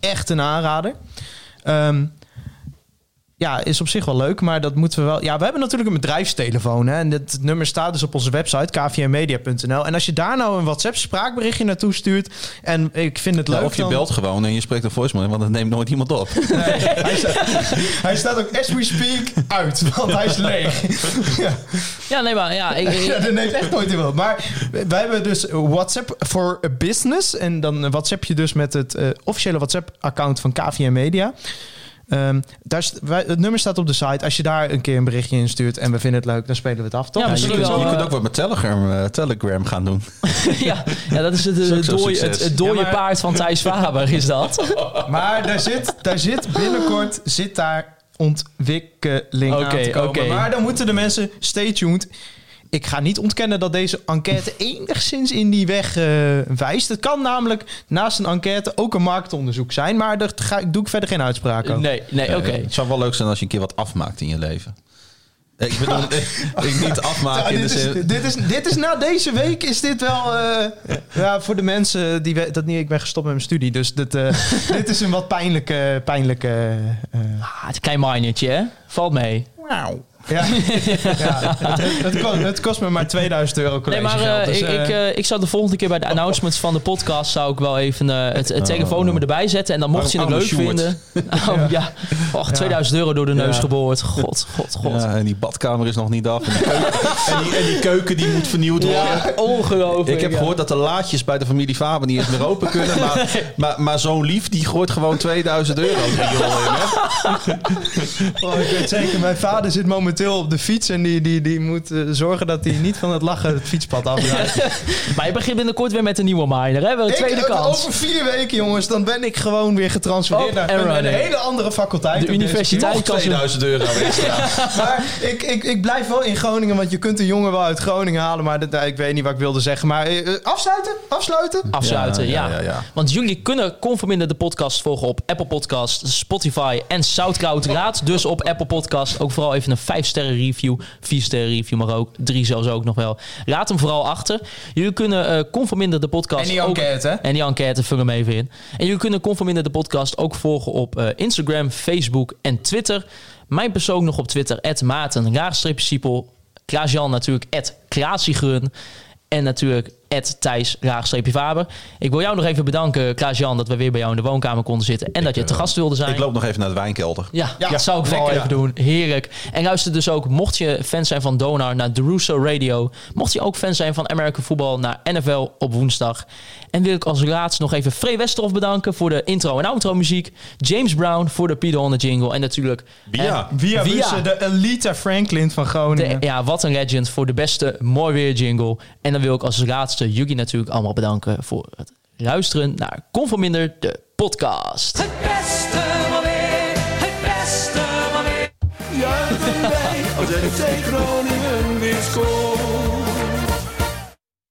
echt een aanrader. Ehm, ja, is op zich wel leuk, maar dat moeten we wel... Ja, we hebben natuurlijk een bedrijfstelefoon. Hè, en het nummer staat dus op onze website, kvmmedia.nl. En als je daar nou een WhatsApp spraakberichtje naartoe stuurt... en ik vind het Ja, leuk... of je dan- belt gewoon en je spreekt een voicemail, want dat neemt nooit iemand op. Nee, hij, staat, hij staat ook as we speak uit, want hij is leeg. ja. Ja, nee, maar ja, ik, ik- Ja, dat neemt echt nooit iemand. Maar wij hebben dus WhatsApp for Business. En dan WhatsApp je dus met het eh, officiële WhatsApp-account van KVM Media. Ehm, daar, wij, het nummer staat op de site. Als je daar een keer een berichtje in stuurt en we vinden het leuk, dan spelen we het af. Toch? Ja, je, kunt, wel, je eh, kunt ook wat met Telegram, eh, Telegram gaan doen. ja, ja, dat is het, ook het, dooie, het, het dooie Ja, maar- paard van Thijs Faber, is dat. Maar daar zit, daar zit binnenkort zit daar ontwikkeling aan Oké, te komen. oké. Maar dan moeten de mensen stay tuned. Ik ga niet ontkennen dat deze enquête enigszins in die weg eh, wijst. Het kan namelijk naast een enquête ook een marktonderzoek zijn. Maar daar ga, doe ik verder geen uitspraak over. Nee, nee, oké. Eh, Het zou wel leuk zijn als je een keer wat afmaakt in je leven. Ik bedoel, ik niet afmaken Ja, in de dit, is, zin... dit, is, dit is na deze week is dit wel eh, ja, voor de mensen die we- dat niet ik ben gestopt met mijn studie dus dit, eh, dit is een wat pijnlijke pijnlijke eh, Ah, het is een klein minertje, hè? Valt mee. Ja, ja het, kost, het kost me maar 2000 euro Nee, college maar eh, dus, ik, eh, ik, eh, ik zou de volgende keer bij de announcements van de podcast... zou ik wel even eh, het, het telefoonnummer erbij zetten. En dan mocht je het leuk vinden... Oh, ja. Och, 2000 euro door de neus Ja. geboord. God, god, god. Ja, en die badkamer is nog niet af. En die keuken, en die, en die, keuken die moet vernieuwd worden. Ja, ongelooflijk. Ik heb ja. gehoord dat de laadjes bij de familie Faber niet eens meer open kunnen. Maar, maar, maar zo'n lief, die gooit gewoon 2000 euro riool in. Hè? oh, ik weet zeker, mijn vader zit momenteel op de fiets en die, die, die moet eh, zorgen dat hij niet van het lachen het fietspad afdraait. Maar je begint binnenkort weer met een nieuwe miner, hè? Een Ik- tweede eh, kans. Over vier weken, jongens, dan ben ik gewoon weer getransfereerd Op naar en een, hele andere faculteit. De universiteit plek. kan ze- 2000 euro extra. Maar ik, ik, ik blijf wel in Groningen, want je kunt een jongen wel uit Groningen halen. Maar dat, ik weet niet wat ik wilde zeggen. Maar eh, afsluiten? Afsluiten? Afsluiten, ja, Ja, ja, ja. Want jullie kunnen Conforminder de podcast volgen op Apple Podcast, Spotify en Soundcloud. Raad dus op Apple Podcast ook vooral even een 5 sterren review. 4 sterren review mag ook. 3 zelfs ook nog wel. Raad hem vooral achter. Jullie kunnen eh Conforminder de podcast En die ook- enquête, hè? En die enquête, vul hem even in. En jullie kunnen Conforminder de podcast ook volgen op eh, Instagram, Facebook en Twitter. Mijn persoon nog op Twitter, Maarten, Klaas-Jan natuurlijk, Klaasiegrun. En natuurlijk Thijs, Faber. Ik wil jou nog even bedanken, Klaas-Jan, dat we weer bij jou in de woonkamer konden zitten. En dat je te gast wilde zijn. Ik loop nog even naar de wijnkelder. Ja, Ja, dat zou ik lekker, even doen. Heerlijk. En luister dus ook, mocht je fan zijn van Donar, naar The Russo Radio. Mocht je ook fan zijn van American Football, naar NFL op woensdag. En wil ik als laatst nog even Free Westerhof bedanken voor de intro en outro muziek. James Brown voor de Peter on the Jingle. En natuurlijk... Via. eh, Via, Via. De Elita Franklin van Groningen. de, ja, wat een legend voor de beste mooi weer jingle. En dan wil ik als laatste jullie natuurlijk allemaal bedanken voor het luisteren naar Conforminder, de podcast. Het beste van weer, het beste van weer. Juichen wij als FC Groningen weer scoort.